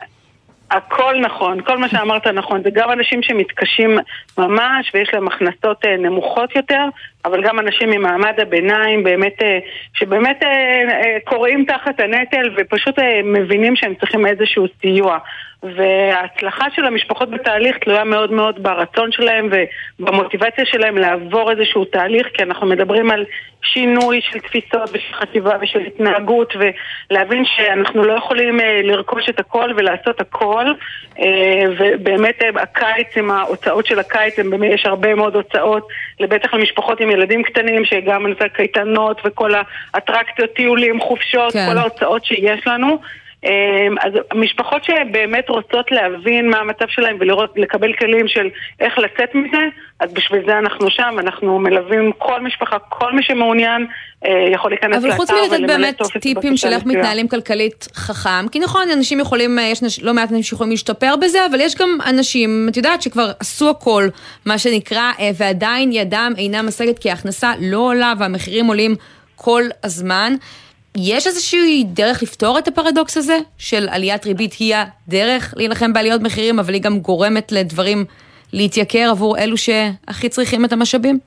הכל נכון, כל מה שאמרת נכון. זה גם אנשים שמתקשים ממש ויש להם הכנסות אה, נמוכות יותר, אבל גם אנשים ממעמד הביניים, באמת, אה, שבאמת אה, קוראים תחת הנטל ופשוט מבינים שהם צריכים איזשהו סיוע. וההצלחה של המשפחות בתהליך תלויה מאוד מאוד ברצון שלהם ובמוטיבציה שלהם לעבור איזשהו תהליך, כי אנחנו מדברים על שינוי של תפיסות ושל חטיבה ושל התנהגות, ולהבין שאנחנו לא יכולים אה, לרכוש את הכל ולעשות הכל, אה, ובאמת אה, הקיץ עם ההוצאות של הקיץ, באמת, יש הרבה מאוד הוצאות, לבטח למשפחות עם ילדים קטנים, שגם זה קייטנות וכל האטרקציות, טיולים, חופשות, כן. כל ההוצאות שיש לנו. אמ, אז משפחות שבאמת רוצות להבין מה המצב שלהם ולקבל כלים של איך לצאת מזה, אז בשביל זה אנחנו שם, אנחנו מלווים כל משפחה, כל מי שמעוניין אה, יכול להיכנס לאתר ולמלא טופס. אבל חוץ מלתת באמת טיפים של איך מתנהלים כלכלית חכם, כי נכון, אנשים יכולים, אה, יש לא מעט אנשים שיכולים להשתפר בזה, אבל יש גם אנשים, את יודעת, שכבר עשו הכל, מה שנקרא, אה, ועדיין ידם אינה משגת כי ההכנסה לא עולה והמחירים עולים כל הזמן. יש איזושהי דרך לפתור את הפרדוקס הזה של עליית ריבית היא הדרך להילחם בעליות מחירים, אבל היא גם גורמת לדברים להתייקר עבור אלו שהכי צריכים את המשאבים?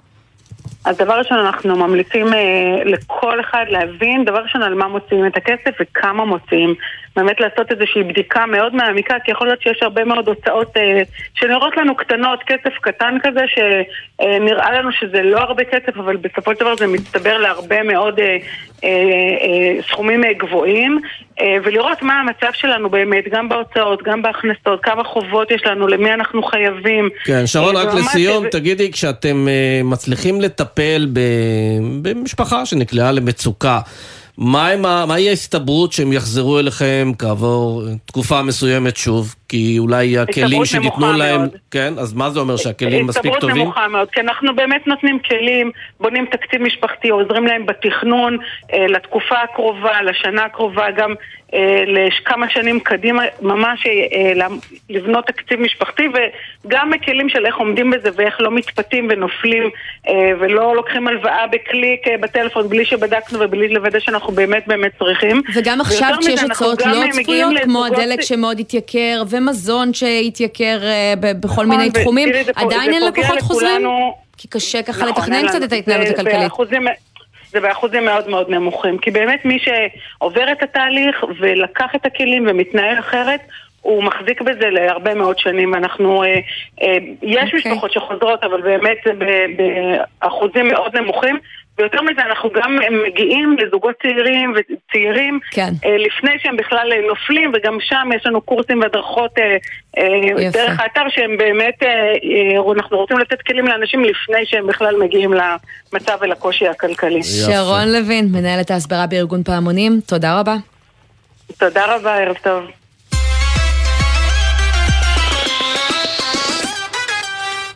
אז דבר ראשון, אנחנו ממליצים אה, לכל אחד להבין, דבר ראשון, על מה מוציאים את הכסף וכמה מוציאים. באמת לעשות איזושהי בדיקה מאוד מעמיקה, כי יכול להיות שיש הרבה מאוד הוצאות אה, שנראות לנו קטנות, כסף קטן כזה, שנראה לנו שזה לא הרבה כסף, אבל בסופו של דבר זה מצטבר להרבה מאוד אה, אה, אה, סכומים אה, גבוהים, אה, ולראות מה המצב שלנו באמת, גם בהוצאות, גם בהכנסות, כמה חובות יש לנו, למי אנחנו חייבים. כן, שרון, אה, רק לסיום, זה... תגידי, כשאתם אה, מצליחים לטפל במשפחה שנקלעה למצוקה, מהי ההסתברות שהם יחזרו אליכם כעבור תקופה מסוימת שוב? כי אולי הכלים שניתנו להם... מאוד. כן, אז מה זה אומר שהכלים מספיק טובים? הסתברות נמוכה מאוד, כי אנחנו באמת נותנים כלים, בונים תקציב משפחתי, עוזרים להם בתכנון אה, לתקופה הקרובה, לשנה הקרובה, גם אה, לכמה שנים קדימה, ממש אה, לבנות תקציב משפחתי, וגם כלים של איך עומדים בזה ואיך לא מתפתים ונופלים, אה, ולא לוקחים הלוואה בקליק אה, בטלפון בלי שבדקנו ובלי לוודא שאנחנו באמת באמת צריכים. וגם עכשיו כשיש הוצאות לא צפויות, כמו הדלק שמאוד התייקר, ומזון שהתייקר אה, בכל נכון, מיני תחומים, עדיין אין לקוחות חוזרים? כי קשה ככה נכון, לתכנן קצת את ההתנהלות הכלכלית. זה באחוזים מאוד מאוד נמוכים. כי באמת מי שעובר את התהליך ולקח את הכלים ומתנהל אחרת, הוא מחזיק בזה להרבה מאוד שנים. אנחנו, אה, אה, יש okay. אוקיי. משפחות שחוזרות, אבל באמת באחוזים מאוד נמוכים. ויותר מזה, אנחנו גם מגיעים לזוגות צעירים וצעירים כן. אה, לפני שהם בכלל נופלים, וגם שם יש לנו קורסים והדרכות אה, אה, דרך האתר שהם באמת, אה, אה, אנחנו רוצים לתת כלים לאנשים לפני שהם בכלל מגיעים למצב ולקושי הכלכלי. שרון לוין, מנהלת ההסברה בארגון פעמונים, תודה רבה. תודה רבה, ערב טוב.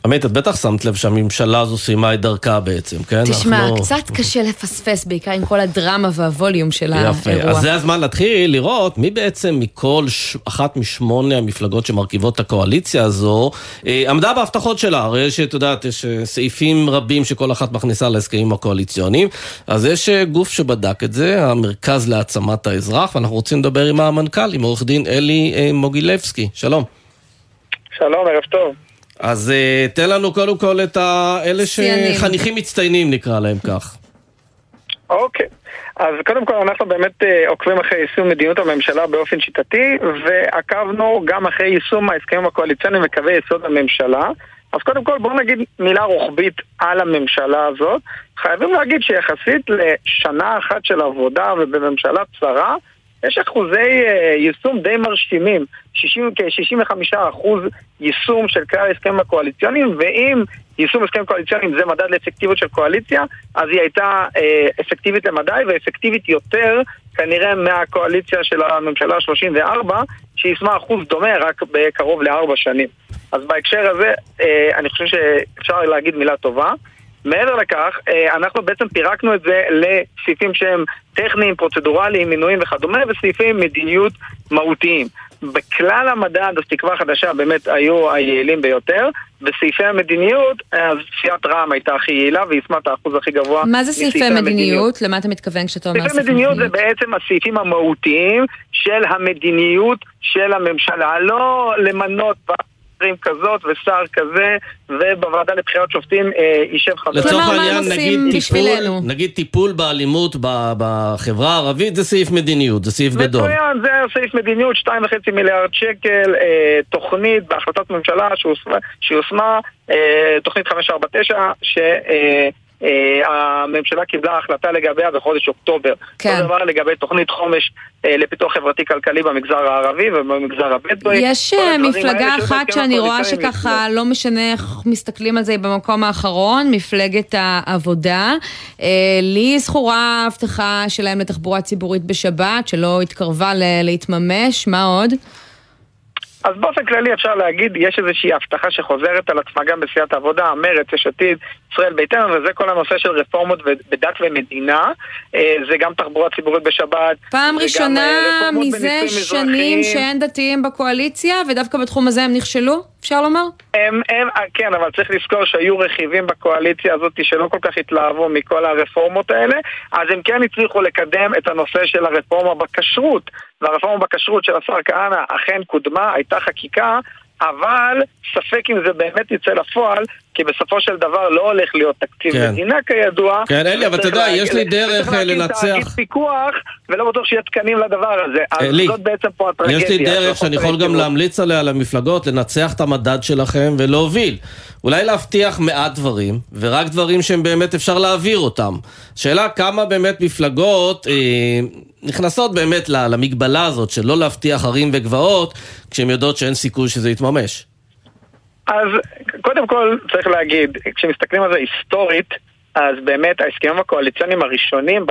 עמית, את בטח שמת לב שהממשלה הזו סיימה את דרכה בעצם, כן? תשמע, אנחנו- קצת קשה לפספס, בעיקר עם כל הדרמה והווליום של יפה, האירוע. אז זה הזמן להתחיל לראות מי בעצם מכל ש... אחת משמונה המפלגות שמרכיבות את הקואליציה הזו אה, עמדה בהבטחות שלה. הרי יש, את יודעת, יש אה, סעיפים רבים שכל אחת מכניסה להסכמים הקואליציוניים. אז יש אה, גוף שבדק את זה, המרכז להעצמת האזרח, ואנחנו רוצים לדבר עם המנכ"ל, עם עורך דין אלי אה, מוגילבסקי. שלום. שלום, ערב טוב. אז אה, תן לנו קודם כל את. אלה. שחניכים מצטיינים נקרא להם כך. אוקיי. אז קודם כל אנחנו באמת אה, עוקבים אחרי יישום מדיניות הממשלה באופן שיטתי ועקבנו גם אחרי יישום ההסכמים הקואליציוניים וקווי יסוד הממשלה אז קודם כל בואו נגיד מילה רוחבית על הממשלה הזאת חייבים להגיד שיחסית לשנה אחת של עבודה ובממשלה צרה יש אחוזי אה, יישום די מרשימים, 60, כ-65% יישום של כלל ההסכמים הקואליציוניים, ואם יישום הסכמים קואליציוניים זה מדד לאפקטיביות של קואליציה, אז היא הייתה אה, אפקטיבית למדי ואפקטיבית יותר כנראה מהקואליציה של הממשלה ה-34, שיישמה אחוז דומה רק בקרוב לארבע שנים. אז בהקשר הזה, אה, אני חושב שאפשר להגיד מילה טובה. מעבר לכך, אה, אנחנו בעצם פירקנו את זה לסעיפים שהם טכניים, פרוצדורליים, מינויים וכדומה, וסעיפי מדיניות מהותיים. בכלל המדד, אז תקווה חדשה באמת היו היעילים ביותר. בסעיפי המדיניות, אז סיעת רע"מ הייתה הכי יעילה ויישמה את האחוז הכי גבוה מה זה סעיפי מדיניות? למה אתה מתכוון כשאתה אומר סעיפי סעיפי מדיניות זה מדיניות? בעצם הסעיפים המהותיים של המדיניות של הממשלה. לא למנות שרים כזאת ושר כזה, ובוועדה לבחירת שופטים אה, יישב חבר. לצורך העניין, נגיד טיפול, נגיד טיפול באלימות ב- בחברה הערבית, זה סעיף מדיניות, זה סעיף גדול. מצוין, זה סעיף מדיניות, 2.5 מיליארד שקל, אה, תוכנית בהחלטת ממשלה שיושמה, אה, תוכנית 549, שהממשלה קיבלה החלטה לגביה בחודש אוקטובר. כן. אותו דבר לגבי תוכנית חומש אה, לפיתוח חברתי-כלכלי במגזר הערבי ובמגזר הבדואי. יש אה, מפלגה אחת שבהסכם שאני רואה שככה לא משנה איך מסתכלים על זה, היא במקום האחרון, מפלגת העבודה. אה, לי זכורה ההבטחה שלהם לתחבורה ציבורית בשבת, שלא התקרבה להתממש, מה עוד? אז באופן כללי אפשר להגיד, יש איזושהי הבטחה שחוזרת על עצמה גם בסיעת העבודה, מרצ, יש עתיד, ישראל ביתנו, וזה כל הנושא של רפורמות בדת ומדינה. אה, זה גם תחבורה ציבורית בשבת. פעם ראשונה אה, מזה שנים אזרחיים. שאין דתיים בקואליציה, ודווקא בתחום הזה הם נכשלו, אפשר לומר? הם, הם, אה, כן, אבל צריך לזכור שהיו רכיבים בקואליציה הזאת שלא כל כך התלהבו מכל הרפורמות האלה, אז הם כן הצליחו לקדם את הנושא של הרפורמה בכשרות, והרפורמה בכשרות של השר כהנא אכן קודמה, הייתה חקיקה, אבל ספק אם זה באמת יצא לפועל, כי בסופו של דבר לא הולך להיות תקציב כן. מדינה כידוע. כן, אלי, אבל אתה יודע, להגיד- יש לי דרך, לנצח. תאגיד פיקוח, ולא בטוח שיהיה תקנים לדבר הזה. אלי, זאת בעצם פה הטרגדיה. יש לי של דרך שאני יכול גם. להמליץ עליה למפלגות, לנצח את המדד שלכם ולהוביל. אולי להבטיח מעט דברים, ורק דברים שהם באמת אפשר להעביר אותם. שאלה כמה באמת מפלגות אה, נכנסות באמת למגבלה הזאת של לא להבטיח ערים וגבעות, כשהן יודעות שאין סיכוי שזה יתממש. אז קודם כל צריך להגיד, כשמסתכלים על זה היסטורית, אז באמת ההסכמים הקואליציוניים הראשונים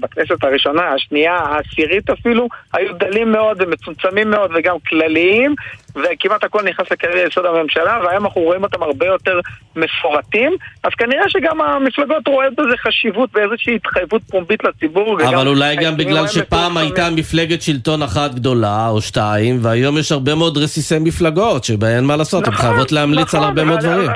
בכנסת הראשונה, השנייה, העשירית אפילו, היו דלים מאוד ומצומצמים מאוד וגם כלליים, וכמעט הכל נכנס לקריירה יסוד הממשלה, והיום אנחנו רואים אותם הרבה יותר מפורטים, אז כנראה שגם המפלגות רואות בזה חשיבות ואיזושהי התחייבות פומבית לציבור. אבל אולי גם בגלל שפעם. הייתה מפלגת שלטון אחת גדולה או שתיים, והיום יש הרבה מאוד רסיסי מפלגות, שבהן מה לעשות, הן נכון, חייבות להמליץ על נכון, הרבה מאוד דברים.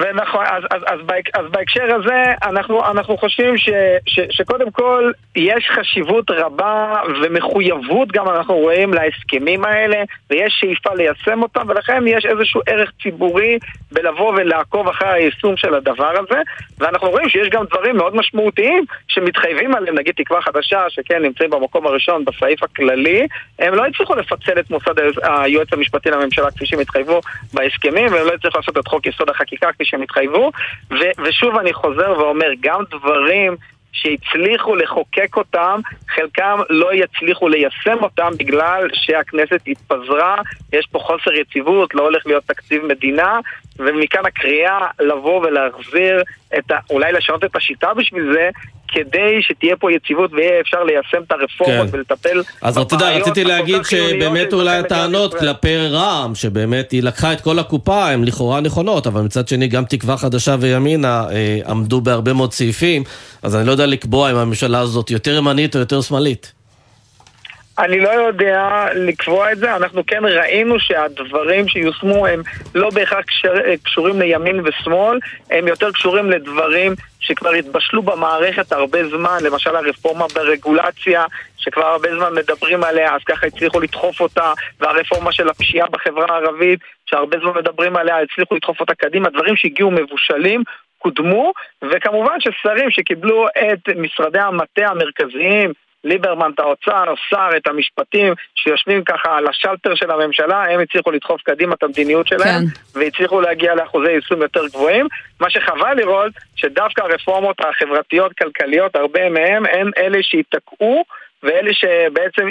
ונכון, אז, אז, אז, אז בהקשר הזה אנחנו, אנחנו חושבים ש, ש, שקודם כל יש חשיבות רבה ומחויבות גם אנחנו רואים להסכמים האלה ויש שאיפה ליישם אותם ולכן יש איזשהו ערך ציבורי בלבוא ולעקוב אחרי היישום של הדבר הזה. ואנחנו רואים שיש גם דברים מאוד משמעותיים שמתחייבים עליהם, נגיד תקווה חדשה שכן נמצאים במקום הראשון בסעיף הכללי. הם לא הצליחו לפצל את מוסד היועץ המשפטי לממשלה כפי שהם התחייבו בהסכמים והם לא הצליחו לעשות את חוק יסוד החקיקה כפי שהם התחייבו ו- ושוב אני חוזר ואומר גם דברים שהצליחו לחוקק אותם, חלקם לא יצליחו ליישם אותם בגלל שהכנסת התפזרה, יש פה חוסר יציבות, לא הולך להיות תקציב מדינה, ומכאן הקריאה לבוא ולהחזיר, את ה... אולי לשנות את השיטה בשביל זה, כדי שתהיה פה יציבות ויהיה אפשר ליישם את הרפורמות כן. ולטפל אז אתה יודע, רציתי להגיד שבאמת אולי הטענות. כלפי רע"מ, שבאמת היא לקחה את כל הקופה, הן לכאורה נכונות, אבל מצד שני גם תקווה חדשה וימינה אה, עמדו בהרבה מאוד סעיפים, אז אני לא יודע לקבוע אם הממשלה הזאת יותר ימנית או יותר שמאלית. אני לא יודע לקבוע את זה, אנחנו כן ראינו שהדברים שיושמו הם לא בהכרח קשורים לימין ושמאל, הם יותר קשורים לדברים שכבר התבשלו במערכת הרבה זמן, למשל הרפורמה ברגולציה, שכבר הרבה זמן מדברים עליה, אז ככה הצליחו לדחוף אותה, והרפורמה של הפשיעה בחברה הערבית, שהרבה זמן מדברים עליה, הצליחו לדחוף אותה קדימה, דברים שהגיעו מבושלים. קודמו, וכמובן ששרים שקיבלו את משרדי המטה המרכזיים, ליברמן את האוצר, שר, את המשפטים, שיושבים ככה על השלטר של הממשלה, הם הצליחו לדחוף קדימה את המדיניות שלהם, כן. והצליחו להגיע לאחוזי יישום יותר גבוהים. מה שחבל לראות, שדווקא הרפורמות החברתיות-כלכליות, הרבה מהן, הן אלה שייתקעו, ואלה שבעצם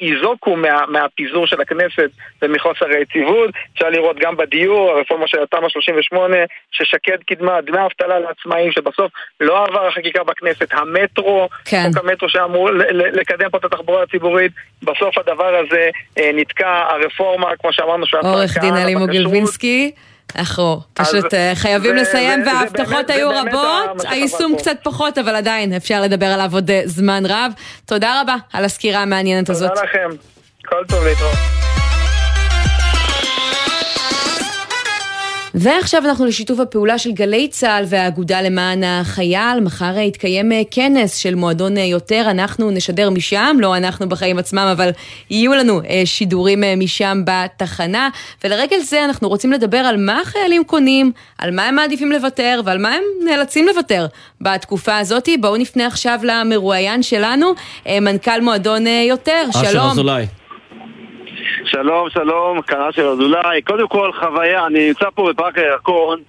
ייזוקו מה, מהפיזור של הכנסת ומחוסר היציבות. אפשר לראות גם בדיור, הרפורמה של התמ"א 38, ששקד קידמה, דמי אבטלה לעצמאים, שבסוף לא עבר החקיקה בכנסת, המטרו, כן. חוק המטרו שאמור לקדם פה את התחבורה הציבורית, בסוף הדבר הזה אה, נתקע, הרפורמה, כמו שאמרנו, השר עורך דין כהנא אלימו בכשרות. גילבינסקי. אנחנו פשוט אה, חייבים לסיים וההבטחות היו רבות, היישום. קצת פחות, אבל עדיין אפשר לדבר עליו עוד אה, זמן רב. תודה רבה על הסקירה המעניינת הזאת. תודה לכם, כל טוב להתראות. ועכשיו אנחנו לשיתוף הפעולה של גלי צה"ל והאגודה למען החייל. מחר יתקיים אה, כנס של מועדון אה, יותר, אנחנו נשדר משם, לא אנחנו בחיים עצמם, אבל יהיו לנו אה, שידורים משם בתחנה. ולרגל זה אנחנו רוצים לדבר על מה החיילים קונים, על מה הם מעדיפים לוותר ועל מה הם נאלצים לוותר בתקופה הזאת. בואו נפנה עכשיו למרואיין שלנו, מנכ"ל מועדון יותר. אשר שלום. אזולאי. שלום, שלום, קרא של אזולאי. קודם כל, חוויה, אני נמצא פה בפארק הירקון,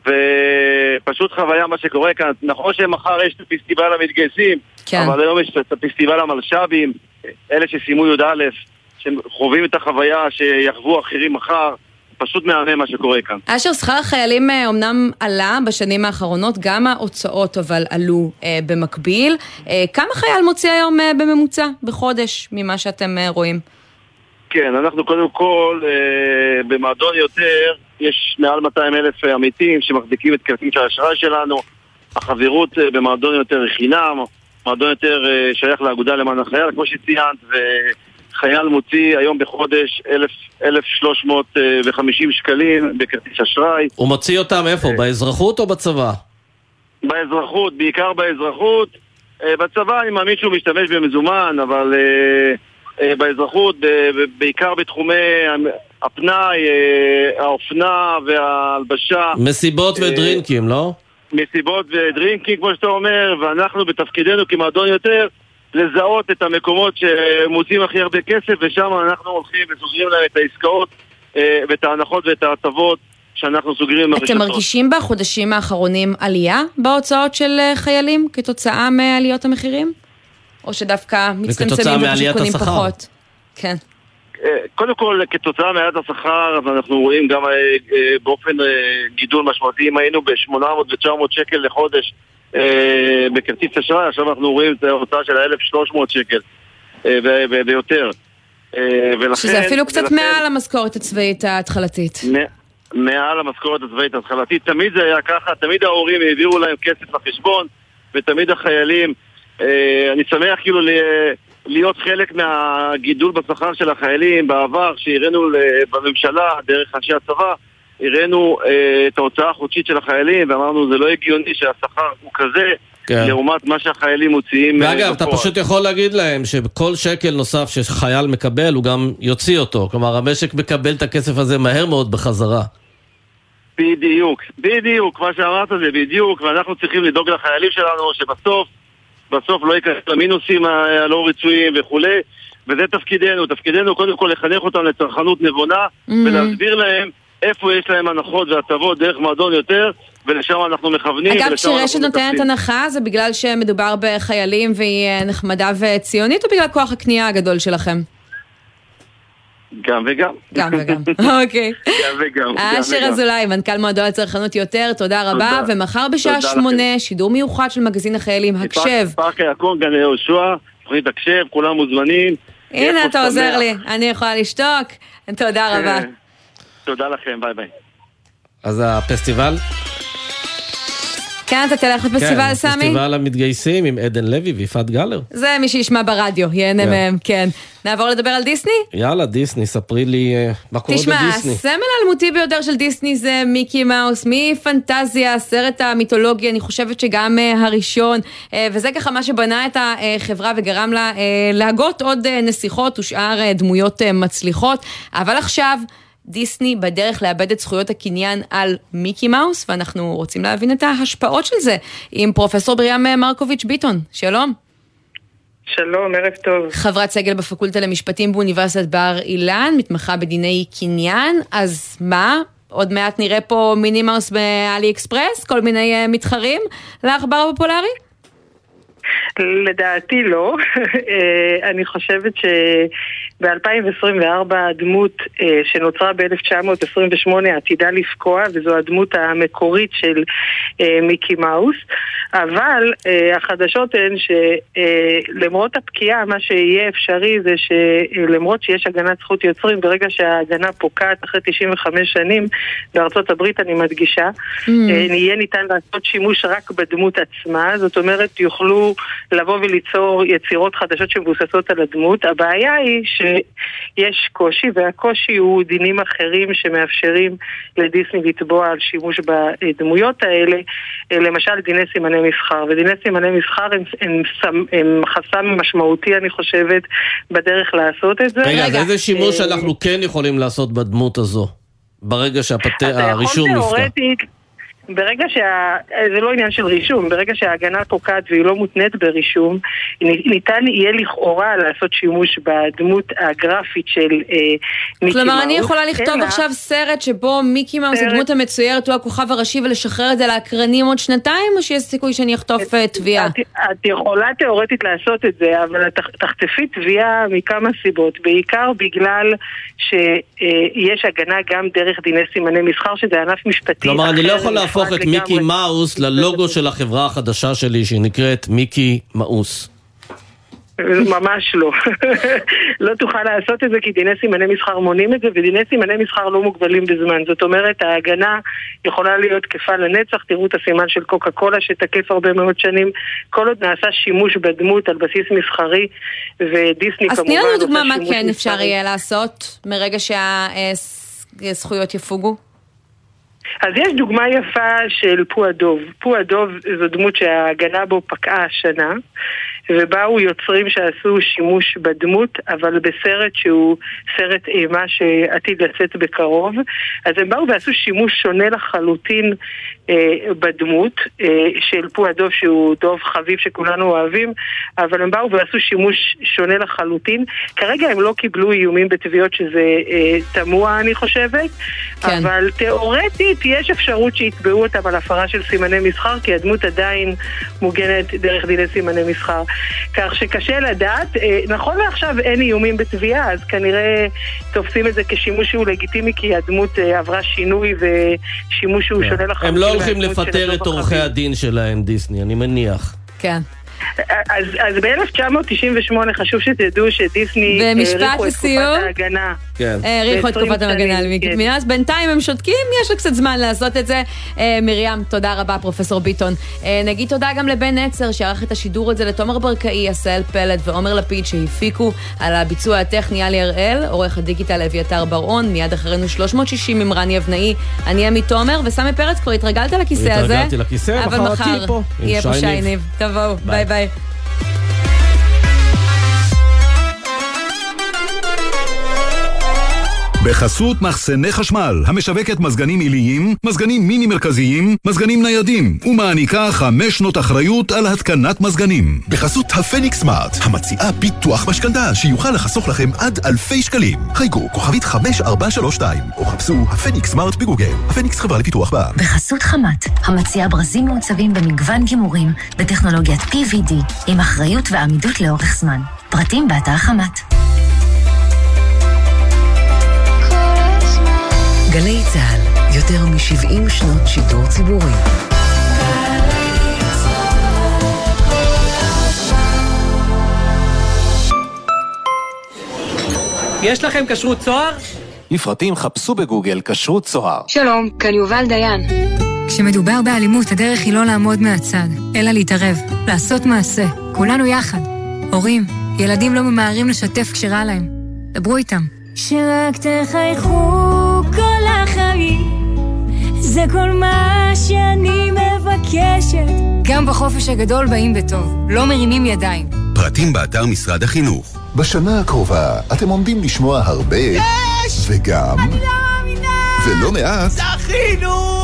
ופשוט חוויה מה שקורה כאן. נכון שמחר יש את הפסטיבל המתגייסים, כן. אבל היום יש את הפסטיבל המלש"בים, אלה שסיימו י"א, שחווים את החוויה שיחוו אחרים מחר. פשוט מהמם מה שקורה כאן. אשר, שכר החיילים אה, אומנם עלה בשנים האחרונות, גם ההוצאות אבל עלו אה, במקביל. אה, כמה חייל מוציא היום אה, בממוצע בחודש ממה שאתם אה, רואים? כן, אנחנו קודם כל, אה, במועדון יותר, יש מעל 200 אלף עמיתים שמחזיקים את כרטיס האשראי שלנו. החברות אה, במועדון יותר היא חינם, מועדון יותר אה, שייך לאגודה למען החייל, כמו שציינת, וחייל מוציא היום בחודש 1,000 1,350 שקלים בכרטיס אשראי. הוא מוציא אותם איפה? באזרחות או בצבא? באזרחות, בעיקר באזרחות. אה, בצבא אני מאמין שהוא משתמש במזומן, אבל אה, אה, באזרחות, ב- ב- בעיקר בתחומי הפנאי, אה, האופנה וההלבשה. מסיבות אה, ודרינקים, לא? מסיבות ודרינקים, כמו שאתה אומר, ואנחנו בתפקידנו כמועדון יותר, לזהות את המקומות שמוצאים הכי הרבה כסף, ושם אנחנו הולכים וסוגרים להם את העסקאות אה, ואת ההנחות ואת ההטבות שאנחנו סוגרים עם אתם הרשתות. מרגישים בחודשים האחרונים עלייה בהוצאות של אה, חיילים כתוצאה מעליות המחירים? או שדווקא מצטמצמים ופשוט קונים השכר. פחות? כן. אה, קודם כל, כתוצאה מעליית השכר, אז אנחנו רואים גם אה, אה, באופן גידול משמעותי, אם היינו ב-800 ו-900 שקל לחודש בכרטיס אשראי, עכשיו אנחנו רואים את ההוצאה של ה-1,300 שקל ויותר. ולכן... שזה אפילו קצת ולכן- מעל המשכורת הצבאית ההתחלתית. מעל המשכורת הצבאית ההתחלתית. תמיד זה היה ככה, תמיד ההורים העבירו להם כסף לחשבון, ותמיד החיילים, אני שמח כאילו להיות חלק מהגידול בשכר של החיילים בעבר, שהראינו בממשלה, דרך אנשי הצבא, הראינו אה, את ההוצאה החודשית של החיילים, ואמרנו זה לא הגיוני שהשכר הוא כזה, כן. לעומת מה שהחיילים מוציאים אה, ואגב, אתה. פשוט יכול להגיד להם שכל שקל נוסף שחייל מקבל, הוא גם יוציא אותו. כלומר, המשק מקבל את הכסף הזה מהר מאוד בחזרה. בדיוק, בדיוק, מה שאמרת זה בדיוק, ואנחנו צריכים לדאוג לחיילים שלנו שבסוף, בסוף לא ייכנס למינוסים הלא רצויים וכולי, וזה תפקידנו, תפקידנו קודם כל לחנך אותם לצרכנות נבונה, Mhm. ולהסביר להם איפה יש להם הנחות והטבות דרך מועדון יותר, ולשם אנחנו מכוונים, אגב, כשרשת נותנת. הנחה, זה בגלל שמדובר בחיילים והיא אה, נחמדה וציונית, או בגלל כוח הקנייה הגדול שלכם? גם וגם. גם וגם, אוקיי. גם וגם. גם אשר וגם. אזולאי, מנכ"ל מועדון הצרכנות יותר, תודה רבה, תודה. ומחר בשעה. שמונה, שידור מיוחד של מגזין החיילים, הקשב. פארק הירקון, גני יהושע, תוכנית הקשב, כולם מוזמנים. הנה, אתה עוזר. לי, אני יכולה לשתוק. תודה רבה. כן. תודה לכם, ביי ביי. אז הפסטיבל? כן, אתה תלך לפסטיבל, כן, סמי? פסטיבל המתגייסים עם עדן לוי ויפעת גלר. זה מי שישמע ברדיו, ייהנה כן. מהם, כן. נעבור לדבר על דיסני? יאללה, דיסני, ספרי לי אה, מה קורה תשמע, בדיסני. הסמל האלמותי ביותר של דיסני זה מיקי מאוס, מפנטזיה, הסרט המיתולוגי, אני חושבת שגם אה, הראשון, אה, וזה ככה מה שבנה את החברה וגרם לה להגות עוד נסיכות ושאר דמויות מצליחות, אבל עכשיו... דיסני בדרך לאבד את זכויות הקניין על מיקי מאוס, ואנחנו רוצים להבין את ההשפעות של זה עם פרופסור בריאם מרקוביץ' ביטון. שלום. שלום, ערב טוב. חברת סגל בפקולטה למשפטים באוניברסיטת בר אילן, מתמחה בדיני קניין, אז מה? עוד מעט נראה פה מיני מאוס באלי אקספרס? כל מיני אה, מתחרים לעכבר הפופולרי? לדעתי לא. אה, אני חושבת שב-2024 הדמות אה, שנוצרה ב-1928 עתידה לפקוע, וזו הדמות המקורית של אה, מיקי מאוס. אבל אה, החדשות הן שלמרות הפקיעה, מה שיהיה אפשרי זה שלמרות שיש הגנת זכות יוצרים, ברגע שההגנה פוקעת אחרי 95 שנים, בארצות הברית אני מדגישה, Mm. אה, יהיה ניתן לעשות שימוש רק בדמות עצמה, זאת אומרת יוכלו לבוא וליצור יצירות חדשות שמבוססות על הדמות. הבעיה היא שיש קושי, והקושי הוא דינים אחרים שמאפשרים לדיסני לתבוע על שימוש בדמויות האלה, אה, למשל דיני סימני מסחר. ודיני סימני מסחר הם, הם, הם, הם חסם משמעותי, אני חושבת, בדרך לעשות את זה. רגע, אז איזה שימוש אה, אנחנו כן יכולים לעשות בדמות הזו? ברגע אתה שהרישום יכול נפקע. תיאורטית, ברגע שה... זה לא עניין של רישום, ברגע שההגנה פוקעת והיא לא מותנית ברישום, ניתן יהיה לכאורה לעשות שימוש בדמות הגרפית של אה, מיקי כלומר, מאוס. אני יכולה לכתוב אלא- עכשיו סרט שבו מיקי מאוס, סרט- הדמות המצוירת, הוא הכוכב הראשי ולשחרר את זה לאקרנים עוד שנתיים, או שיש סיכוי שאני אחטוף אה, תביעה? את, את יכולה תיאורטית לעשות את זה, אבל את תח- תחטפי תביעה מכמה סיבות, בעיקר בגלל שיש הגנה גם דרך דיני סימני מסחר, שזה ענף משפטי כלומר, אני לא יכול להפוך את לגמרי. מיקי מאוס ללוגו של החברה החדשה שלי, שהיא נקראת מיקי מאוס. ממש לא. לא תוכל לעשות את זה כי דיני סימני מסחר מונעים את זה, ודיני סימני מסחר לא מוגבלים בזמן. זאת אומרת, ההגנה יכולה להיות תקפה לנצח, תראו את הסימן של קוקה קולה שתקף הרבה מאוד שנים. כל עוד נעשה שימוש בדמות על בסיס מסחרי, ודיסני אז כמובן... תני לנו דוגמה מה כן אפשר מסחרי. יהיה לעשות מרגע שהזכויות יפוגו. אז יש דוגמה יפה של פו הדוב. פו הדוב זו דמות שההגנה בו פקעה השנה, ובאו יוצרים שעשו שימוש בדמות, אבל בסרט שהוא סרט אימה שעתיד לצאת בקרוב. אז הם באו ועשו שימוש שונה לחלוטין אה, בדמות אה, של פו הדוב, שהוא דוב חביב שכולנו אוהבים, אבל הם באו ועשו שימוש שונה לחלוטין. כרגע הם לא קיבלו איומים בתביעות שזה אה, תמוה, אני חושבת, כן. אבל תיאורטית יש אפשרות שיתבעו אותם על הפרה של סימני מסחר, כי הדמות עדיין מוגנת דרך דיני סימני מסחר. כך שקשה לדעת. אה, נכון לעכשיו אין איומים בתביעה, אז כנראה תופסים את זה כשימוש שהוא לגיטימי, כי הדמות אה, עברה שינוי ושימוש שהוא שונה לחלוטין. הם לא הולכים לפטר את עורכי הדין שלהם, דיסני, אני מניח. כן. אז, אז ב-1998 חשוב שתדעו שדיסני האריכו את לסיום? תקופת ההגנה. כן. האריכו את ב- תקופת 20 המגנה על מיקי כן. מאז, בינתיים הם שותקים, יש לו קצת זמן לעשות את זה. אה, מרים, תודה רבה, פרופסור ביטון. אה, נגיד תודה גם לבן נצר, שערך את השידור הזה, לתומר ברקאי, עשהאל פלד ועומר לפיד, שהפיקו על הביצוע הטכני עלי הראל, עורך הדיגיטל אביתר בר-און, מיד אחרינו 360 עם רני אבנאי, אני עמי תומר, וסמי פרץ, כבר התרגלת לכיסא הזה? התרגלתי לכיסא, אבל מחר תהיי פה, יהיה פה שי שי ניב. ניב. תבואו, ביי ביי. Bye. בחסות מחסני חשמל, המשווקת מזגנים עיליים, מזגנים מיני מרכזיים, מזגנים ניידים, ומעניקה חמש שנות אחריות על התקנת מזגנים. בחסות הפניקס סמארט, המציעה ביטוח משכנתה שיוכל לחסוך לכם עד אלפי שקלים. חייגו כוכבית 5432 או חפשו הפניקס סמארט בגוגל. הפניקס חברה לפיתוח בע"מ. בחסות חמת, המציעה ברזים מעוצבים במגוון גימורים בטכנולוגיית PVD, עם אחריות ועמידות לאורך זמן. פרטים באתר חמת. גלי צה"ל, יותר מ-70 שנות שידור ציבורי. יש לכם כשרות צוהר? לפרטים חפשו בגוגל כשרות צוהר. שלום, כאן יובל דיין. כשמדובר באלימות, הדרך היא לא לעמוד מהצד, אלא להתערב, לעשות מעשה, כולנו יחד. הורים, ילדים לא ממהרים לשתף כשרע להם. דברו איתם. שרק תחייכו זה כל מה שאני מבקשת. גם בחופש הגדול באים בטוב, לא מרימים ידיים. פרטים באתר משרד החינוך. בשנה הקרובה אתם עומדים לשמוע הרבה... יש! וגם... אני לא מאמינה! ולא מעט... זכינו!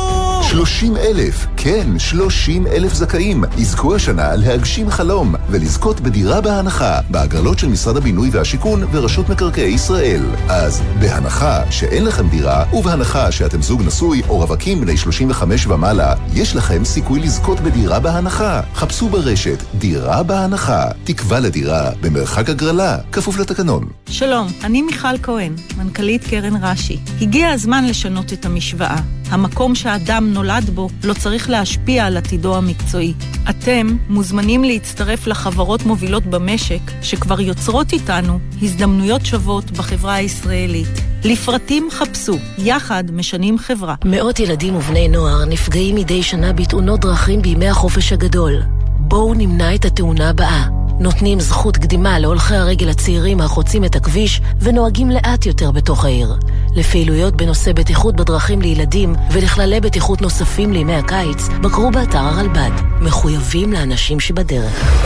30 אלף, כן, 30 אלף זכאים, יזכו השנה להגשים חלום ולזכות בדירה בהנחה בהגרלות של משרד הבינוי והשיכון ורשות מקרקעי ישראל. אז בהנחה שאין לכם דירה ובהנחה שאתם זוג נשוי או רווקים בני 35 ומעלה, יש לכם סיכוי לזכות בדירה בהנחה. חפשו ברשת דירה בהנחה, תקווה לדירה במרחק הגרלה, כפוף לתקנון. שלום, אני מיכל כהן, מנכ"לית קרן רש"י. הגיע הזמן לשנות את המשוואה. המקום שאדם נולד בו לא צריך להשפיע על עתידו המקצועי. אתם מוזמנים להצטרף לחברות מובילות במשק שכבר יוצרות איתנו הזדמנויות שוות בחברה הישראלית. לפרטים חפשו, יחד משנים חברה. מאות ילדים ובני נוער נפגעים מדי שנה בתאונות דרכים בימי החופש הגדול. בואו נמנע את התאונה הבאה. נותנים זכות קדימה להולכי הרגל הצעירים החוצים את הכביש ונוהגים לאט יותר בתוך העיר. לפעילויות בנושא בטיחות בדרכים לילדים ולכללי בטיחות נוספים לימי הקיץ, בקרו באתר הרלב"ד. מחויבים לאנשים שבדרך.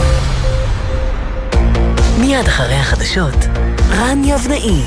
מיד אחרי החדשות, רן יבנאי.